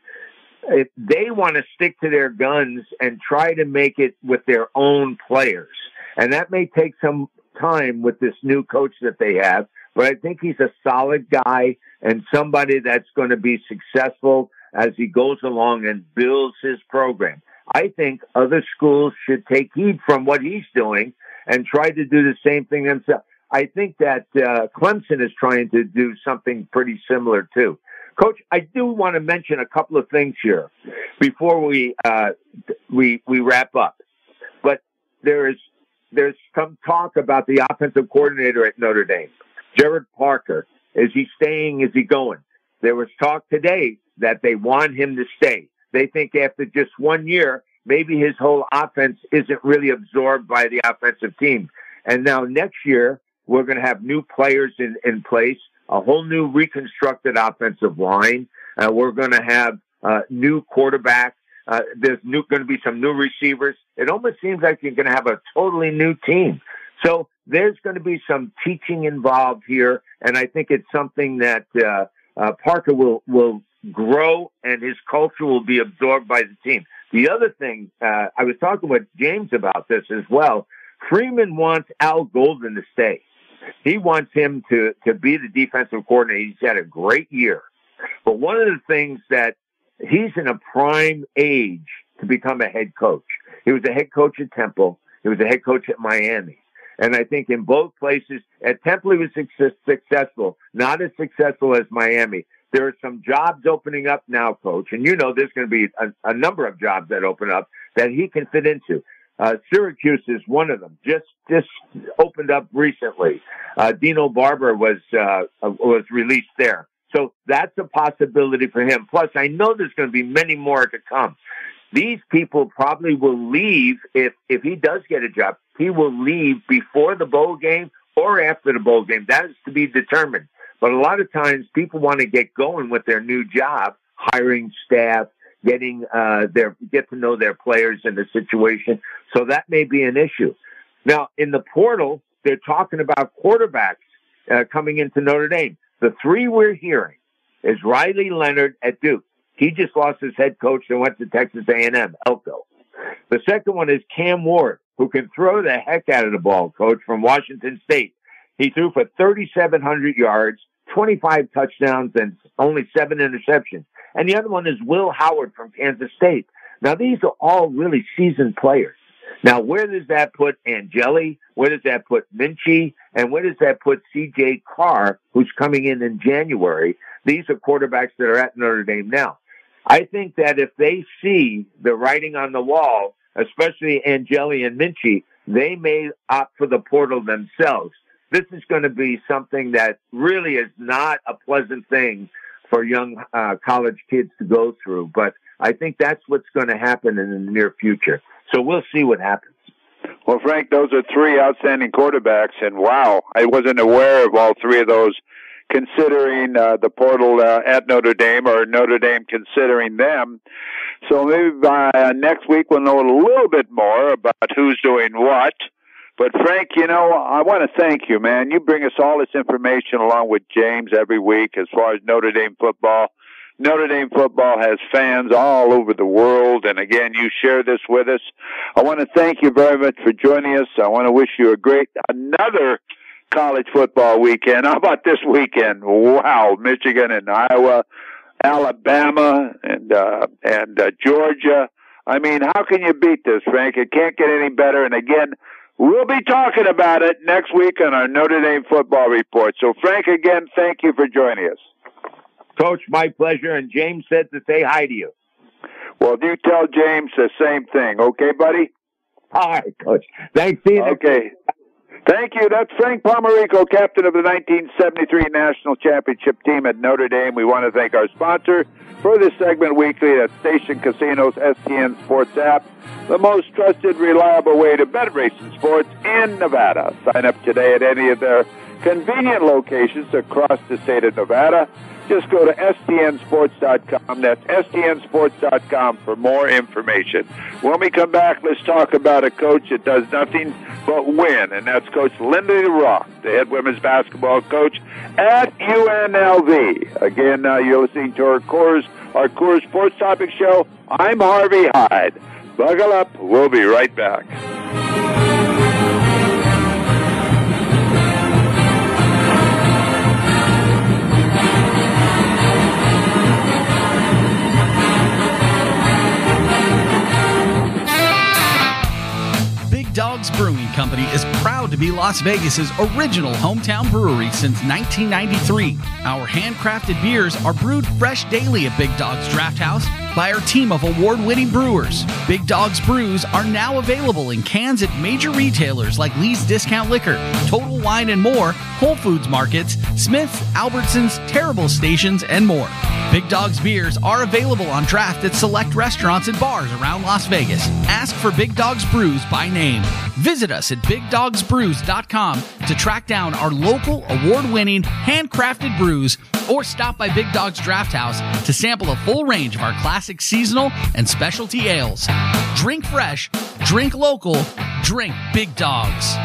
if they want to stick to their guns and try to make it with their own players, and that may take some time with this new coach that they have but I think he's a solid guy and somebody that's going to be successful as he goes along and builds his program. I think other schools should take heed from what he's doing and try to do the same thing themselves. I think that uh, Clemson is trying to do something pretty similar too. Coach, I do want to mention a couple of things here before we uh, we we wrap up. But there is there's some talk about the offensive coordinator at Notre Dame. Gerad Parker, is he staying? Is he going? There was talk today that they want him to stay. They think after just one year, maybe his whole offense isn't really absorbed by the offensive team. And now next year, we're going to have new players in, in place, a whole new reconstructed offensive line. Uh, we're going to have uh, new quarterback. Uh, there's new, going to be some new receivers. It almost seems like you're going to have a totally new team. So there's going to be some teaching involved here, and I think it's something that uh, uh, Parker will will grow, and his culture will be absorbed by the team. The other thing uh, I was talking with James about this as well. Freeman wants Al Golden to stay. He wants him to to be the defensive coordinator. He's had a great year, but one of the things that he's in a prime age to become a head coach. He was a head coach at Temple. He was a head coach at Miami. And I think in both places, at Temple, he was success, successful, not as successful as Miami. There are some jobs opening up now, coach. And you know, there's going to be a, a number of jobs that open up that he can fit into. Uh, Syracuse is one of them. Just just opened up recently. Uh, Dino Babers was uh, was released there, so that's a possibility for him. Plus, I know there's going to be many more to come. These people probably will leave if if he does get a job he will leave before the bowl game or after the bowl game. That is to be determined. But a lot of times people want to get going with their new job, hiring staff, getting uh, their get to know their players in the situation. So that may be an issue. Now in the portal, they're talking about quarterbacks uh, coming into Notre Dame. The three we're hearing is Riley Leonard at Duke. He just lost his head coach and went to Texas A&M, Elko. The second one is Cam Ward, who can throw the heck out of the ball, coach from Washington State. He threw for 3,700 yards, 25 touchdowns, and only seven interceptions. And the other one is Will Howard from Kansas State. Now, these are all really seasoned players. Now, where does that put Angeli? Where does that put Minchey? And where does that put CJ Carr, who's coming in in January? These are quarterbacks that are at Notre Dame now. I think that if they see the writing on the wall, especially Angeli and Minchey, they may opt for the portal themselves. This is going to be something that really is not a pleasant thing for young uh, college kids to go through, but I think that's what's going to happen in the near future. So we'll see what happens. Well, Frank, those are three outstanding quarterbacks, and wow, I wasn't aware of all three of those considering uh, the portal uh, at Notre Dame or Notre Dame considering them. So maybe by uh, next week we'll know a little bit more about who's doing what. But Frank, you know, I want to thank you, man. You bring us all this information along with James every week as far as Notre Dame football. Notre Dame football has fans all over the world, and again, you share this with us. I want to thank you very much for joining us. I want to wish you a great another college football weekend. How about this weekend? Wow, Michigan and Iowa, Alabama and uh, and uh, Georgia. I mean, how can you beat this, Frank? It can't get any better. And again, we'll be talking about it next week on our Notre Dame football report. So, Frank, again, thank you for joining us. Coach, my pleasure. And James said to say hi to you. Well, do you tell James the same thing, okay, buddy? All right, Coach. Thanks. See you Okay. Thank you. That's Frank Pomarico, captain of the 1973 National Championship team at Notre Dame. We want to thank our sponsor for this segment weekly at Station Casinos STN Sports app, the most trusted, reliable way to bet racing sports in Nevada. Sign up today at any of their convenient locations across the state of Nevada. Just go to stnsports.com. That's stnsports.com for more information. When we come back, let's talk about a coach that does nothing but win, and that's Coach Lindy LaRock, the head women's basketball coach at UNLV. Again, uh, you're listening to our Coors, our Coors Sports Topic Show. I'm Harvey Hyde. Buckle up. We'll be right back. Dogs Brewing Company is proud to be Las Vegas's original hometown brewery since 1993. Our handcrafted beers are brewed fresh daily at Big Dogs Draft House by our team of award-winning brewers. Big Dogs brews are now available in cans at major retailers like Lee's Discount Liquor, Total Wine and More, Whole Foods Markets, Smith's, Albertsons, Terrible Stations, and more. Big Dogs beers are available on draft at select restaurants and bars around Las Vegas. Ask for Big Dogs Brews by name. Visit us at bigdogsbrews.com to track down our local award-winning handcrafted brews or stop by Big Dogs Draft House to sample a full range of our classic seasonal and specialty ales. Drink fresh, drink local, drink Big Dogs.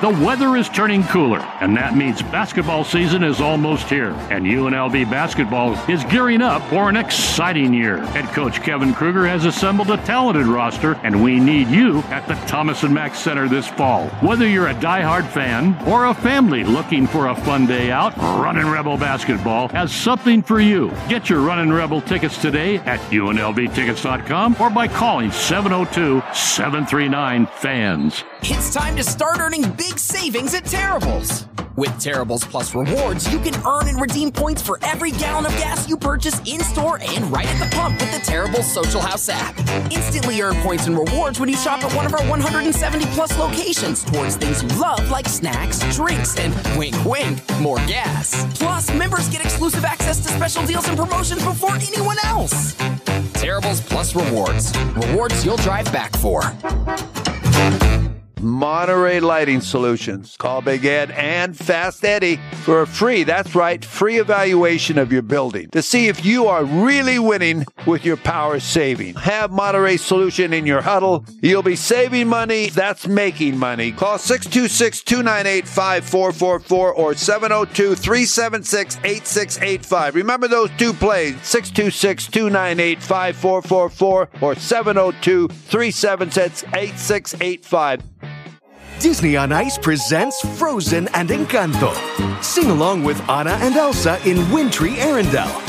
The weather is turning cooler, and that means basketball season is almost here. And UNLV basketball is gearing up for an exciting year. Head coach Kevin Kruger has assembled a talented roster, and we need you at the Thomas and Mack Center this fall. Whether you're a diehard fan or a family looking for a fun day out, Runnin' Rebel basketball has something for you. Get your Runnin' Rebel tickets today at UNLVtickets.com or by calling 702 739 FANS. It's time to start earning big savings at Terribles. With Terribles Plus rewards, you can earn and redeem points for every gallon of gas you purchase in store and right at the pump with the Terribles Social House app. Instantly earn points and rewards when you shop at one of our 170 plus locations towards things you love like snacks, drinks, and wink wink, more gas. Plus, members get exclusive access to special deals and promotions before anyone else. Terribles Plus rewards. Rewards you'll drive back for. Monterey Lighting Solutions. Call Big Ed and Fast Eddie for a free, that's right, free evaluation of your building to see if you are really winning with your power saving. Have Monterey Solution in your huddle. You'll be saving money. That's making money. Call 626 298 5444 or 702 376 8685. Remember those two plays 626 298 5444 or 702 376 8685. Disney on Ice presents Frozen and Encanto. Sing along with Anna and Elsa in Wintry Arendelle.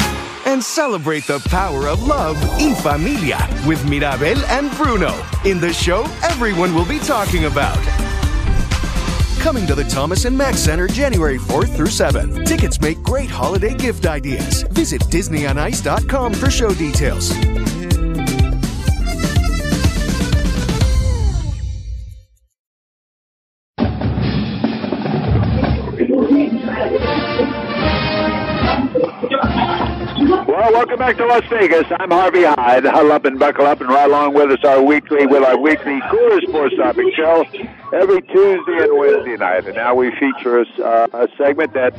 And celebrate the power of love in familia with Mirabel and Bruno in the show everyone will be talking about. Coming to the Thomas and Mack Center January 4th through 7th. Tickets make great holiday gift ideas. Visit DisneyOnIce.com for show details. Welcome back to Las Vegas. I'm Harvey Hyde. Huddle up and buckle up and ride along with us our weekly with our weekly Coors Sports Topic show every Tuesday and Wednesday night. And now we feature a, uh, a segment that,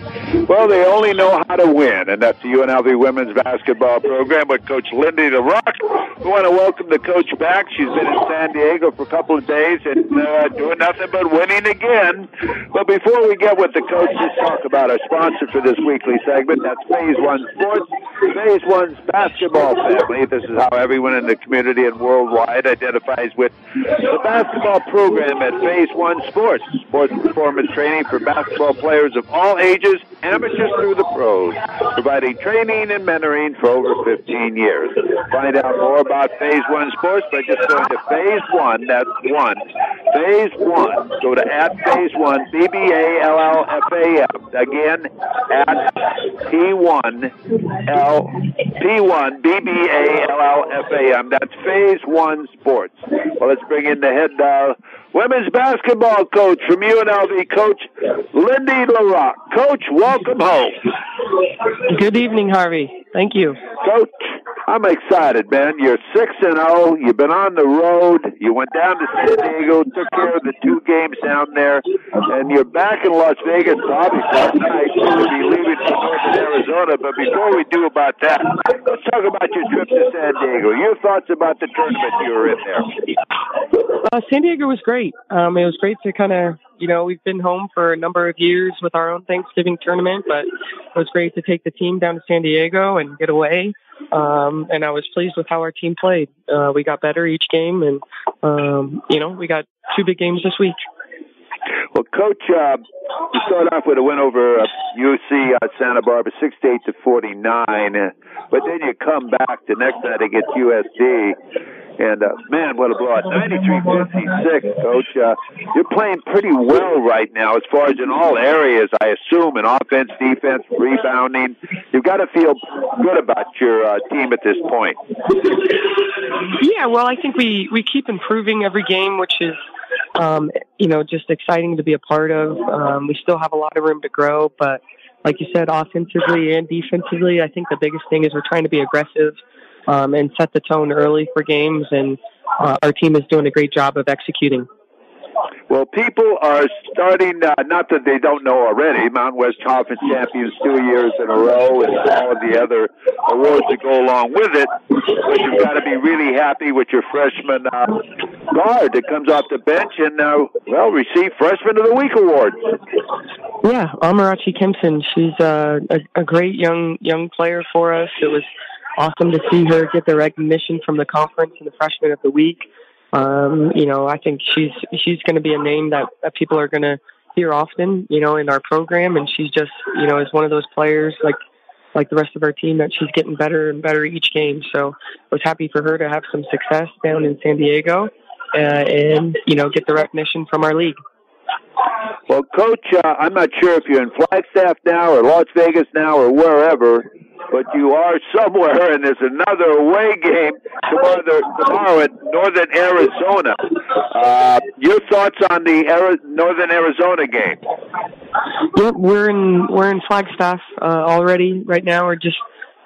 well, they only know how to win, and that's the UNLV women's basketball program with Coach Lindy LaRock. We want to welcome the coach back. She's been in San Diego for a couple of days and uh, doing nothing but winning again. But before we get with the coach, let's talk about our sponsor for this weekly segment. That's Phase One Sports. Phase Basketball family. This is how everyone in the community and worldwide identifies with the basketball program at Phase One Sports. Sports performance training for basketball players of all ages, amateurs through the pros, providing training and mentoring for over 15 years. Find out more about Phase One Sports by just going to Phase One. That's one. Phase One. Go to at Phase One, B B A L L F A M. Again, at P1 L P1 B B A L L F A M. That's Phase One Sports. Well, let's bring in the head uh, women's basketball coach from UNLV, Coach Lindy LaRock. Coach, welcome home. Good evening, Harvey. Thank you. Coach, I'm excited, man. You're six and zero. You've been on the road. You went down to San Diego, took care of the two games down there, and you're back in Las Vegas. Obviously, tonight you'll be leaving for Northern Arizona. But before we do about that, let's talk about your trip to San Diego. Your thoughts about the tournament you were in there? Uh, San Diego was great. Um, it was great to kind of, you know, we've been home for a number of years with our own Thanksgiving tournament, but it was great to take the team down to San Diego and get away. Um, and I was pleased with how our team played. Uh, we got better each game, and um, you know, we got two big games this week. Well, Coach, uh, you start off with a win over uh, UC uh, Santa Barbara, 68 to 49, uh, but then you come back the next night against USD, and uh, man, what a blowout! 93-56, Coach. Uh, you're playing pretty well right now, as far as in all areas, I assume, in offense, defense, rebounding. You've got to feel good about your uh, team at this point. Yeah, well, I think we we keep improving every game, which is um, you know, just exciting to be a part of. Um, we still have a lot of room to grow, but like you said, offensively and defensively, I think the biggest thing is we're trying to be aggressive um, and set the tone early for games, and uh, our team is doing a great job of executing. Well, people are starting, uh, not that they don't know already, Mountain West Conference champions two years in a row and all of the other awards that go along with it. But you've got to be really happy with your freshman uh, guard that comes off the bench and, uh, well, receive Freshman of the Week award. Yeah, Amarachi Kimpson. She's uh, a, a great young young player for us. It was awesome to see her get the recognition from the conference and the Freshman of the Week. Um, you know, I think she's she's going to be a name that, that people are going to hear often, you know, in our program, and she's just, you know, is one of those players like like the rest of our team that she's getting better and better each game. So I was happy for her to have some success down in San Diego, uh, and you know, get the recognition from our league. Well, Coach, uh, I'm not sure if you're in Flagstaff now or Las Vegas now or wherever, but you are somewhere, and there's another away game tomorrow, tomorrow at Northern Arizona. Uh, your thoughts on the Ari- Northern Arizona game? Yep, we're in we're in Flagstaff uh, already right now. We're just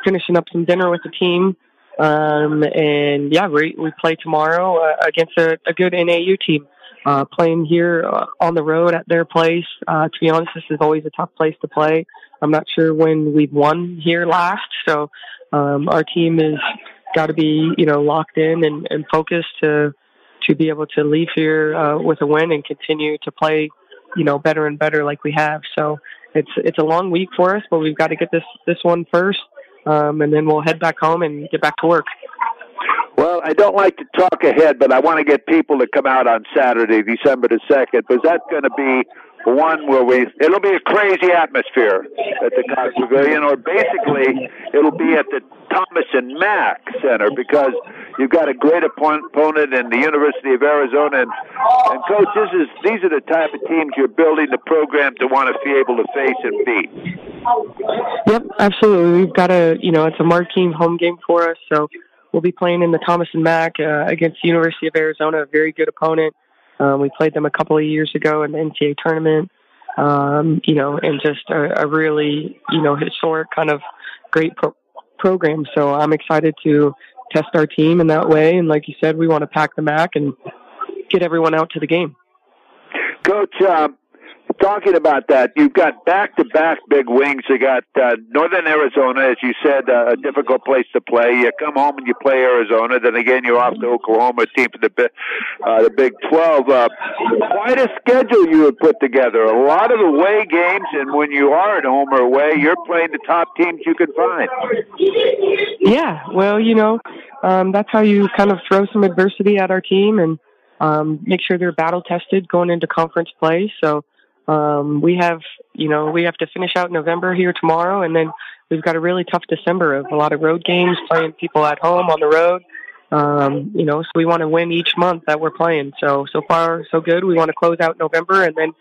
finishing up some dinner with the team, um, and yeah, we we play tomorrow uh, against a, a good NAU team. Uh, playing here uh, on the road at their place. Uh, to be honest, this is always a tough place to play. I'm not sure when we've won here last, so um, our team has got to be you know locked in and, and focused to to be able to leave here uh, with a win and continue to play you know better and better like we have. So it's it's a long week for us, but we've got to get this this one first, um, and then we'll head back home and get back to work. I don't like to talk ahead, but I want to get people to come out on Saturday, December the 2nd, because that's going to be one where we, it'll be a crazy atmosphere at the Cox Pavilion, or basically it'll be at the Thomas and Mack Center because you've got a great opponent in the University of Arizona. And, and coach, this is, these are the type of teams you're building the program to want to be able to face and beat. Yep, absolutely. We've got a, you know, it's a marquee home game for us, so we'll be playing in the Thomas and Mack uh, against the University of Arizona, a very good opponent. Um, we played them a couple of years ago in the NCAA tournament, um, you know, and just a, a, really, you know, historic kind of great pro- program. So I'm excited to test our team in that way. And like you said, we want to pack the Mack and get everyone out to the game. Coach, uh, talking about that, you've got back-to-back big wings. You got uh, Northern Arizona, as you said, uh, a difficult place to play. You come home and you play Arizona. Then again, you're off to Oklahoma, team for the uh, the Big Twelve. Uh, quite a schedule you have put together. A lot of away games, and when you are at home or away, you're playing the top teams you can find. Yeah, well, you know, um, that's how you kind of throw some adversity at our team and um, make sure they're battle tested going into conference play. So um, we have, you know, we have to finish out November here tomorrow, and then we've got a really tough December of a lot of road games, playing people at home on the road. Um, you know, so we want to win each month that we're playing. So so far so good. We want to close out November and then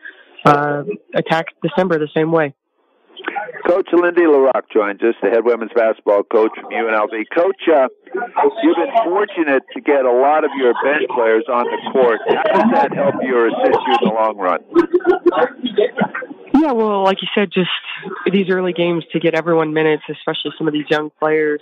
uh, attack December the same way. Coach Lindy LaRock joins us, the head women's basketball coach from UNLV. Coach, uh, you've been fortunate to get a lot of your bench players on the court. How does that help you or assist you in the long run? Yeah, well, like you said, just these early games to get everyone minutes, especially some of these young players,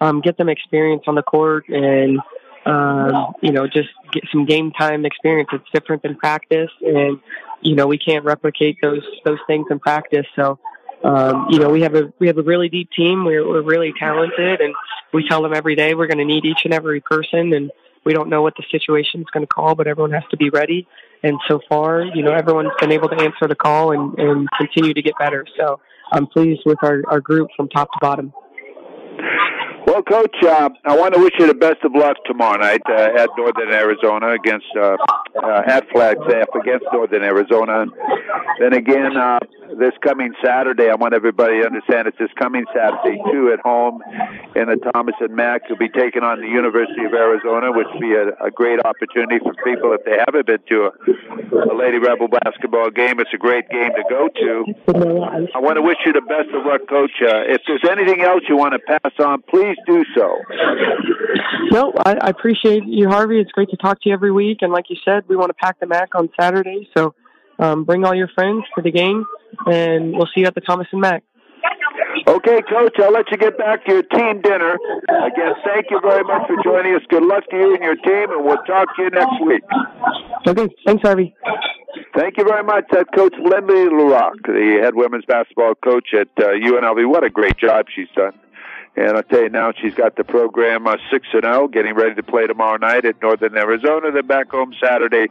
um, get them experience on the court and um, you know, just get some game time experience. It's different than practice, and you know, we can't replicate those those things in practice. So um, you know, we have a we have a really deep team. We're we're really talented, and we tell them every day we're going to need each and every person, and we don't know what the situation is going to call, but everyone has to be ready. And so far, you know, everyone's been able to answer the call and, and continue to get better. So I'm pleased with our, our group from top to bottom. Well, Coach, uh, I want to wish you the best of luck tomorrow night uh, at Northern Arizona against uh, uh, at Flagstaff against Northern Arizona. Then again, uh, this coming Saturday, I want everybody to understand it's this coming Saturday too at home in the Thomas and Mack. You'll be taking on the University of Arizona, which will be a, a great opportunity for people if they haven't been to a, a Lady Rebel basketball game. It's a great game to go to. I want to wish you the best of luck, Coach. Uh, if there's anything else you want to pass on, please do so. No, I, I appreciate you, Harvey. It's great to talk to you every week. And like you said, we want to pack the Mack on Saturday. So um, bring all your friends to the game, and we'll see you at the Thomas and Mack. Okay, Coach, I'll let you get back to your team dinner. Again, thank you very much for joining us. Good luck to you and your team, and we'll talk to you next week. Okay, thanks, Harvey. Thank you very much. That's Coach Lindy LaRock, the head women's basketball coach at uh, UNLV. What a great job she's done. And I'll tell you now, she's got the program uh, 6 and 0, getting ready to play tomorrow night at Northern Arizona, then back home Saturday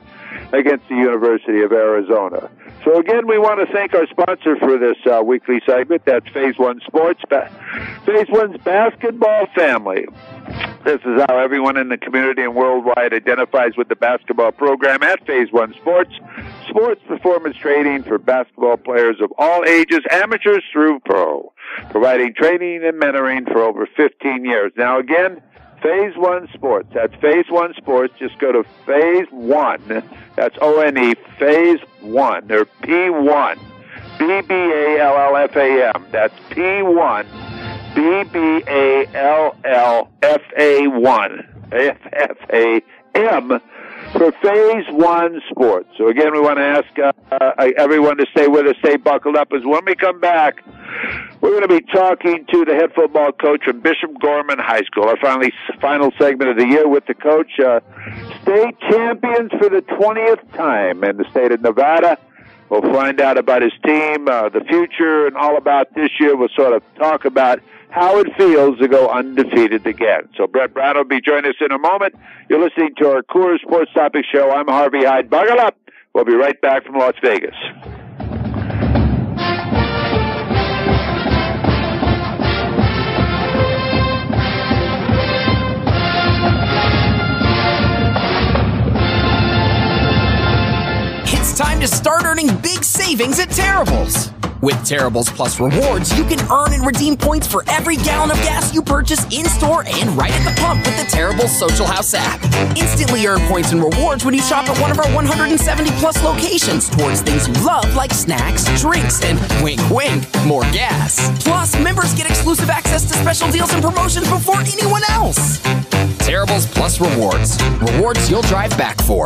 against the University of Arizona. So, again, we want to thank our sponsor for this uh, weekly segment. That's Phase One Sports, ba- Phase One's basketball family. This is how everyone in the community and worldwide identifies with the basketball program at Phase One Sports. Sports performance training for basketball players of all ages, amateurs through pro, providing training and mentoring for over 15 years. Now, again, Phase One Sports. That's Phase One Sports. Just go to Phase One. That's O N E, Phase One. They're P One. B B A L L F A M. That's P One. B B A L L F A 1. F F A M for Phase One Sports. So again, we want to ask uh, uh, everyone to stay with us, stay buckled up, as when we come back, we're going to be talking to the head football coach from Bishop Gorman High School. Our finally final segment of the year with the coach, uh, state champions for the twentieth time in the state of Nevada. We'll find out about his team, uh, the future, and all about this year. We'll sort of talk about how it feels to go undefeated again. So Brett Brown will be joining us in a moment. You're listening to our Coors Sports Topic Show. I'm Harvey Hyde. Buckle up. We'll be right back from Las Vegas. It's time to start earning big savings at Terribles. With Terribles Plus rewards, you can earn and redeem points for every gallon of gas you purchase in store and right at the pump with the Terribles Social House app. Instantly earn points and rewards when you shop at one of our 170 plus locations towards things you love like snacks, drinks, and wink wink, more gas. Plus, members get exclusive access to special deals and promotions before anyone else. Terribles Plus rewards. Rewards you'll drive back for.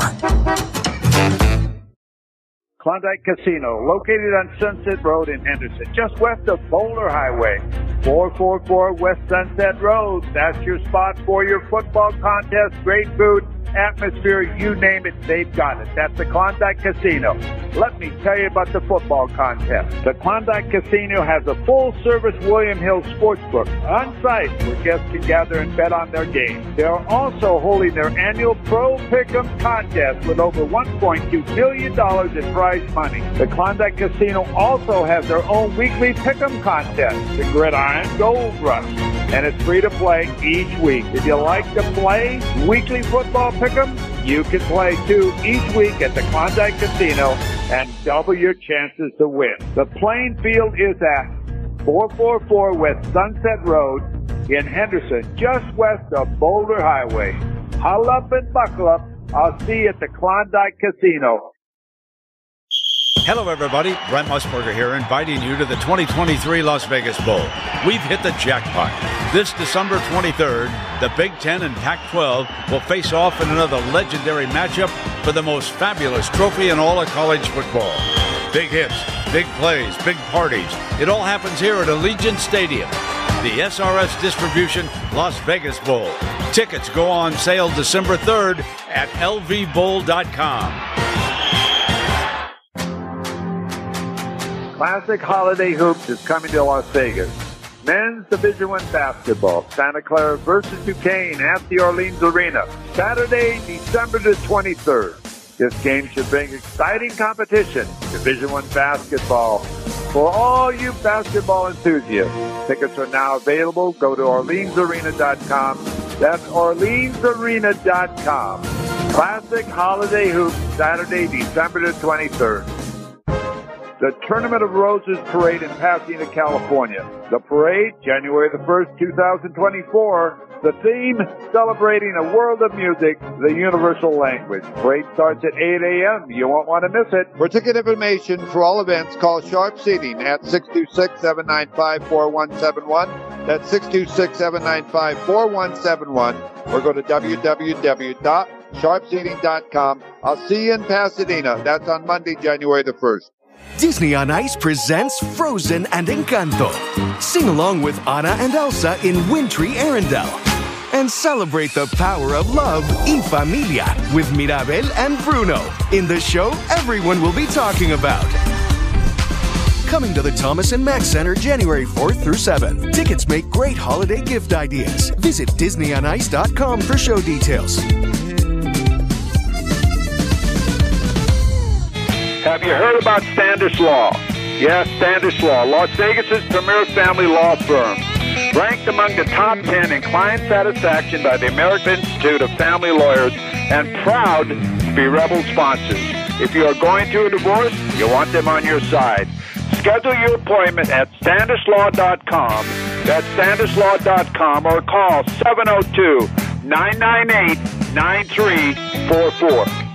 Klondike Casino, located on Sunset Road in Henderson, just west of Boulder Highway. 444 West Sunset Road. That's your spot for your football contest. Great food, atmosphere, you name it, they've got it. That's the Klondike Casino. Let me tell you about the football contest. The Klondike Casino has a full service William Hill sportsbook on site where guests can gather and bet on their games. They are also holding their annual Pro Pick'em contest with over $1.2 million in prize money. The Klondike Casino also has their own weekly Pick'em contest, the Gridiron Gold Rush, and it's free to play each week. If you like to play weekly football Pick'em, you can play too each week at the Klondike Casino and double your chances to win. The playing field is at 444 West Sunset Road in Henderson, just west of Boulder Highway. Huddle up and buckle up. I'll see you at the Klondike Casino. Hello, everybody. Brent Musburger here, inviting you to the 2023 Las Vegas Bowl. We've hit the jackpot. This December 23rd, the Big Ten and Pac 12 will face off in another legendary matchup for the most fabulous trophy in all of college football. Big hits, big plays, big parties. It all happens here at Allegiant Stadium. The SRS Distribution Las Vegas Bowl. Tickets go on sale December 3rd at lvbowl.com. Classic Holiday Hoops is coming to Las Vegas. Men's Division One basketball, Santa Clara versus Duquesne at the Orleans Arena, Saturday, December the 23rd. This game should bring exciting competition. Division One basketball for all you basketball enthusiasts. Tickets are now available. Go to OrleansArena.com. That's OrleansArena.com. Classic Holiday Hoops, Saturday, December the 23rd the Tournament of Roses Parade in Pasadena, California. The parade, January the 1st, 2024. The theme, celebrating a world of music, the universal language. Parade starts at 8 a.m. You won't want to miss it. For ticket information for all events, call Sharp Seating at 626-795-4171. That's 626-795-4171. Or go to www.sharpseating.com. I'll see you in Pasadena. That's on Monday, January the 1st. Disney on Ice presents Frozen and Encanto. Sing along with Anna and Elsa in Wintry Arendelle. And celebrate the power of love y familia with Mirabel and Bruno in the show everyone will be talking about. Coming to the Thomas and Mack Center January 4th through 7th. Tickets make great holiday gift ideas. Visit DisneyOnIce.com for show details. Have you heard about Standish Law? Yes, Standish Law, Las Vegas's premier family law firm. Ranked among the top 10 in client satisfaction by the American Institute of Family Lawyers and proud to be Rebel sponsors. If you are going through a divorce, you want them on your side. Schedule your appointment at standishlaw.com. That's standishlaw.com or call 702 998 9344.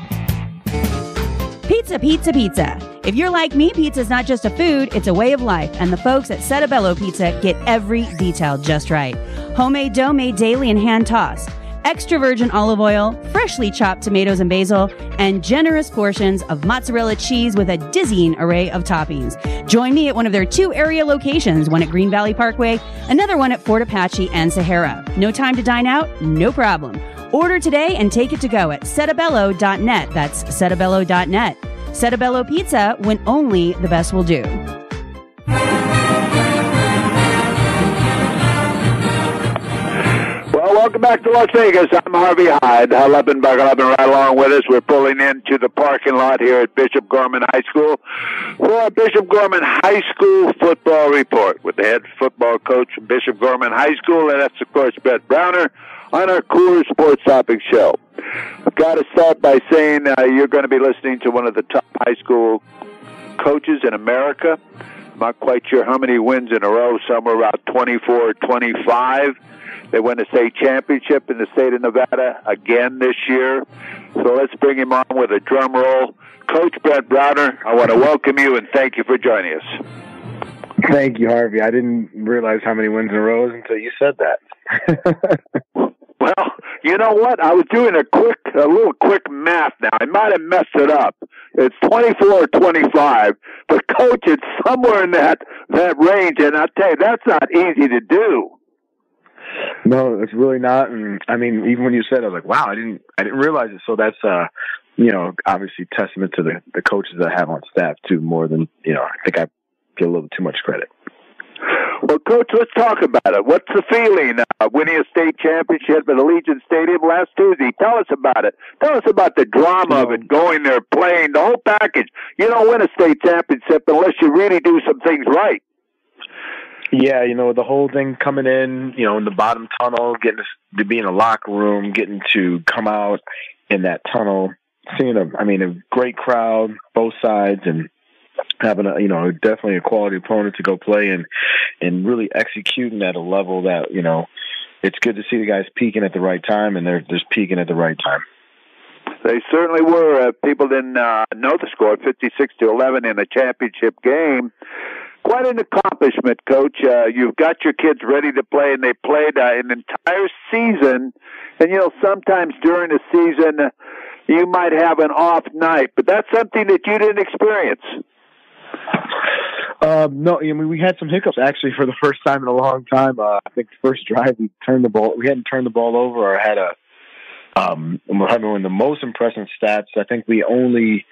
Pizza, pizza, pizza. If you're like me, pizza is not just a food, it's a way of life, and the folks at Settebello Pizza get every detail just right. Homemade dough made daily and hand tossed. Extra virgin olive oil, freshly chopped tomatoes and basil, and generous portions of mozzarella cheese with a dizzying array of toppings. Join me at one of their two area locations, one at Green Valley Parkway, another one at Fort Apache and Sahara. No time to dine out? No problem. Order today and take it to go at settebello.net. That's settebello.net. Settebello Pizza when only the best will do. Welcome back to Las Vegas. I'm Harvey Hyde. Huddle up and right along with us. We're pulling into the parking lot here at Bishop Gorman High School for our Bishop Gorman High School football report with the head football coach from Bishop Gorman High School, and that's, of course, Brent Browner on our Coors Sports Topic Show. I've got to start by saying uh, you're going to be listening to one of the top high school coaches in America. I'm not quite sure how many wins in a row, somewhere around 24 25. They won a state championship in the state of Nevada again this year. So let's bring him on with a drum roll. Coach Brent Browner, I want to welcome you and thank you for joining us. Thank you, Harvey. I didn't realize how many wins in a row until you said that. well, you know what? I was doing a quick, a little quick math now. I might have messed it up. It's 24 or 25, but coach, it's somewhere in that, that range. And I'll tell you, that's not easy to do. No, it's really not. And I mean, even when you said, I was like, wow, I didn't, I didn't realize it. So that's, uh, you know, obviously testament to the, the coaches that I have on staff too, more than, you know, I think I get a little too much credit. Well, Coach, let's talk about it. What's the feeling uh, winning a state championship at Allegiant Stadium last Tuesday? Tell us about it. Tell us about the drama of it, going there, playing, the whole package. You don't win a state championship unless you really do some things right. Yeah, you know, the whole thing coming in, you know, in the bottom tunnel, getting to, be in a locker room, getting to come out in that tunnel, seeing a, I mean, a great crowd, both sides, and having a, you know, definitely a quality opponent to go play and, and really executing at a level that, you know, it's good to see the guys peaking at the right time and they're just peaking at the right time. They certainly were. Uh, people didn't uh, know the score, 56 to 11 in a championship game quite an accomplishment, Coach. Uh, you've got your kids ready to play, and they played uh, an entire season. And you know, sometimes during a season, uh, you might have an off night, but that's something that you didn't experience. Um, no, I mean we had some hiccups actually for the first time in a long time. Uh, I think first drive we turned the ball, we hadn't turned the ball over or had a. Um, we're having one of the most impressive stats. I think we only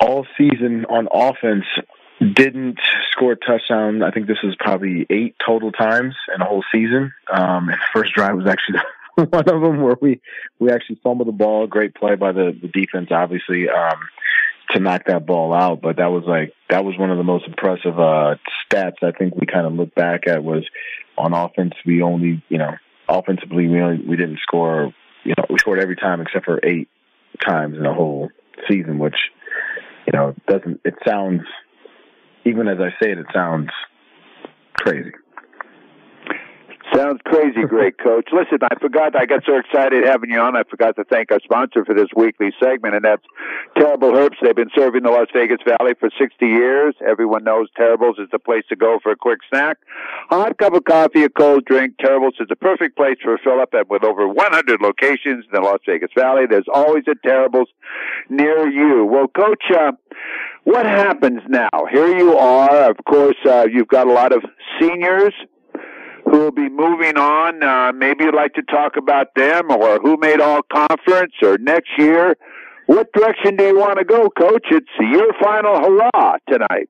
all season on offense didn't score a touchdown. I think this was probably eight total times in a whole season. Um, and the first drive was actually one of them where we we actually fumbled the ball. Great play by the the defense, obviously, um, to knock that ball out. But that was like that was one of the most impressive uh, stats I think we kind of look back at was on offense. We only you know offensively we only we didn't score. You know we scored every time except for eight times in a whole season, which you know doesn't it sounds even as I say it, it sounds crazy. Sounds crazy great, Coach. Listen, I forgot, I got so excited having you on, I forgot to thank our sponsor for this weekly segment, and that's Terrible Herbst. They've been serving the Las Vegas Valley for 60 years. Everyone knows Terribles is the place to go for a quick snack. Hot cup of coffee, a cold drink. Terribles is the perfect place for a fill up, and with over 100 locations in the Las Vegas Valley, there's always a Terribles near you. Well, Coach, uh, what happens now? Here you are. Of course, uh, you've got a lot of seniors who will be moving on. Uh, maybe you'd like to talk about them or who made all conference or next year. What direction do you want to go, Coach? It's your final hurrah tonight.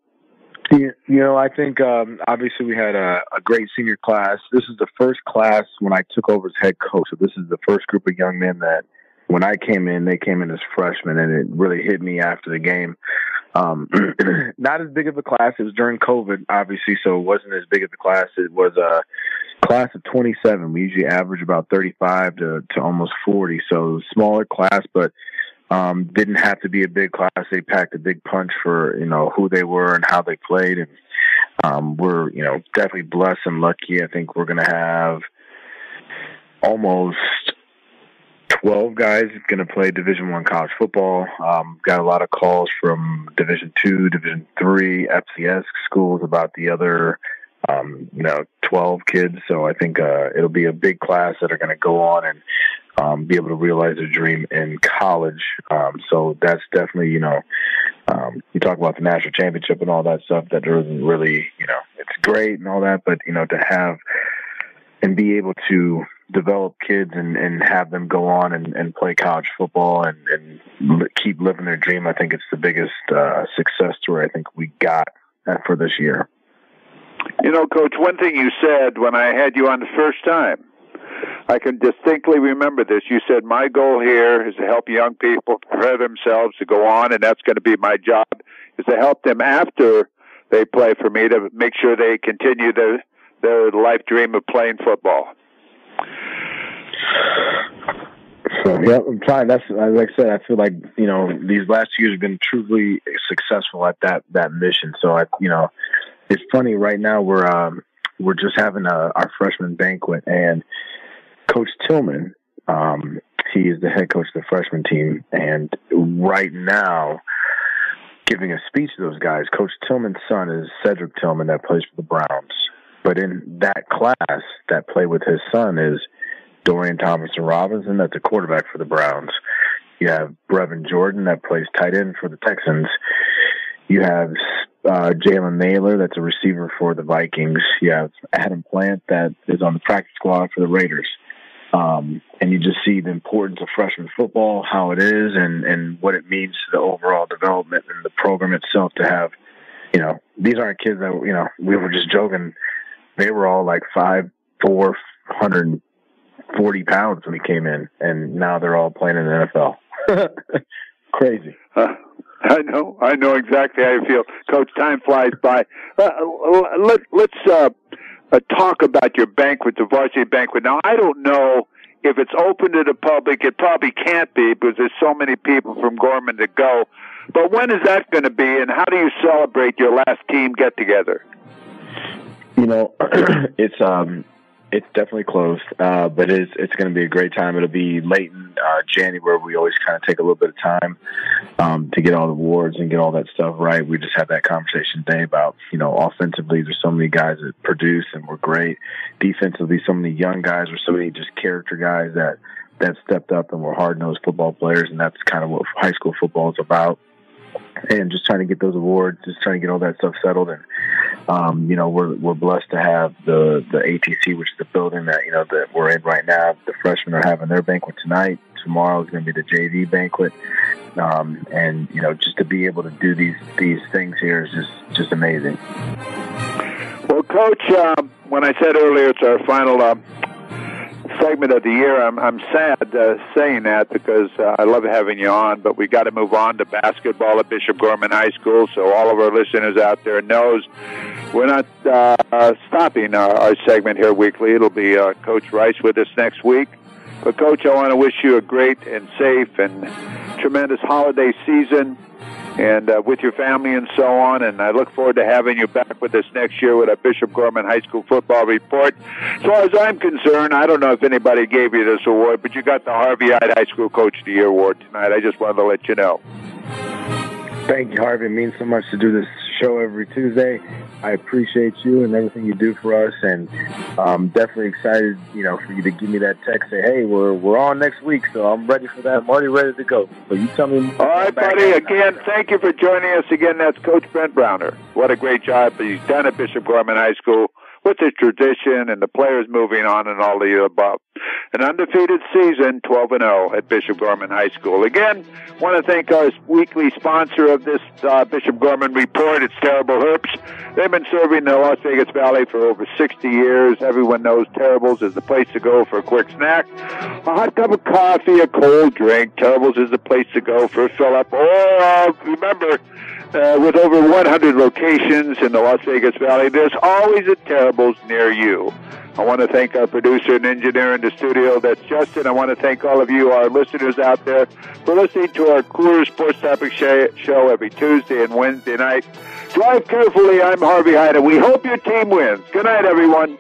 You know, I think um, obviously we had a, a great senior class. This is the first class when I took over as head coach. So this is the first group of young men that, when I came in, they came in as freshmen, and it really hit me after the game. Um, not as big of a class. It was during COVID, obviously, so it wasn't as big of a class. It was a class of 27. We usually average about 35 to, to almost 40. So smaller class, but um, didn't have to be a big class. They packed a big punch for, you know, who they were and how they played. And um, we're, you know, definitely blessed and lucky. I think we're to have almost 12 guys going to play Division One college football. Um, got a lot of calls from Division Two, Division Three, FCS schools about the other um, you know, 12 kids. So I think uh, it'll be a big class that are going to go on and um, be able to realize their dream in college. Um, so that's definitely, you know, um, you talk about the national championship and all that stuff. That doesn't really, you know, it's great and all that, but you know, to have and be able to develop kids and, and have them go on and, and play college football and, and keep living their dream. I think it's the biggest uh, success story I think we got for this year. You know, Coach, one thing you said when I had you on the first time, I can distinctly remember this. You said, My goal here is to help young people prepare themselves to go on, and that's going to be my job, is to help them after they play for me to make sure they continue their, their life dream of playing football. So yeah, I'm trying. That's like I said. I feel like you know these last years have been truly successful at that that mission. So I, you know, it's funny right now we're um, we're just having a, our freshman banquet and Coach Tillman, um, he is the head coach of the freshman team, and right now giving a speech to those guys. Coach Tillman's son is Cedric Tillman that plays for the Browns, but in that class that play with his son is Dorian Thompson Robinson, that's a quarterback for the Browns. You have Brevin Jordan that plays tight end for the Texans. You have uh, Jalen Nailor, that's a receiver for the Vikings. You have Adam Plant, that is on the practice squad for the Raiders. Um, and you just see the importance of freshman football, how it is, and, and what it means to the overall development and the program itself to have, you know, these aren't kids that, you know, we were just joking. They were all like five, four, hundred 40 pounds when he came in, and now they're all playing in the NFL. Crazy. Uh, I know, I know exactly how you feel, Coach. Time flies by. Uh, let, let's uh, uh, talk about your banquet, the varsity banquet. Now, I don't know if it's open to the public. It probably can't be because there's so many people from Gorman to go. But when is that going to be, and how do you celebrate your last team get together? You know, it's um, it's definitely closed, uh, but it's it's going to be a great time. It'll be late in uh, January. We always kind of take a little bit of time um, to get all the awards and get all that stuff right. We just had that conversation today about you know offensively, there's so many guys that produce and we're great. Defensively, so many young guys, or so many just character guys that that stepped up and were hard nosed football players, and that's kind of what high school football is about and just trying to get those awards, just trying to get all that stuff settled. And um, you know, we're we're blessed to have the the ATC, which is the building that you know that we're in right now. The freshmen are having their banquet tonight. Tomorrow is going to be the JV banquet, um, and you know, just to be able to do these these things here is just just amazing. Well, Coach, uh, when I said earlier it's our final uh, segment of the year. I'm, I'm sad uh, saying that because uh, I love having you on, but we got to move on to basketball at Bishop Gorman High School. So all of our listeners out there knows we're not uh, stopping our, our segment here weekly. It'll be uh, Coach Rice with us next week. But Coach, I want to wish you a great and safe and tremendous holiday season and uh, with your family and so on. And I look forward to having you back with us next year with a Bishop Gorman High School football report. As far as I'm concerned, I don't know if anybody gave you this award, but you got the Harvey Hyde High School Coach of the Year award tonight. I just wanted to let you know. Thank you, Harvey. It means so much to do this show every Tuesday. I appreciate you and everything you do for us, and I'm definitely excited, you know, for you to give me that text. Say, hey, we're we're on next week, so I'm ready for that. I'm already ready to go. So you tell me. All right, buddy. Again, thank you for joining us. Again, that's Coach Brent Browner. What a great job he's done at Bishop Gorman High School with the tradition and the players moving on and all the above. An undefeated season, 12 and 0 at Bishop Gorman High School. Again, want to thank our weekly sponsor of this uh, Bishop Gorman report. It's Terrible Herbst. They've been serving the Las Vegas Valley for over 60 years. Everyone knows Terribles is the place to go for a quick snack, a hot cup of coffee, a cold drink. Terribles is the place to go for a fill up. Or uh, remember, uh, with over 100 locations in the Las Vegas Valley, there's always a Terribles near you. I want to thank our producer and engineer in the studio. That's Justin. I want to thank all of you, our listeners out there, for listening to our Coors Sports Topic show every Tuesday and Wednesday night. Drive carefully. I'm Harvey Hyde, and we hope your team wins. Good night, everyone.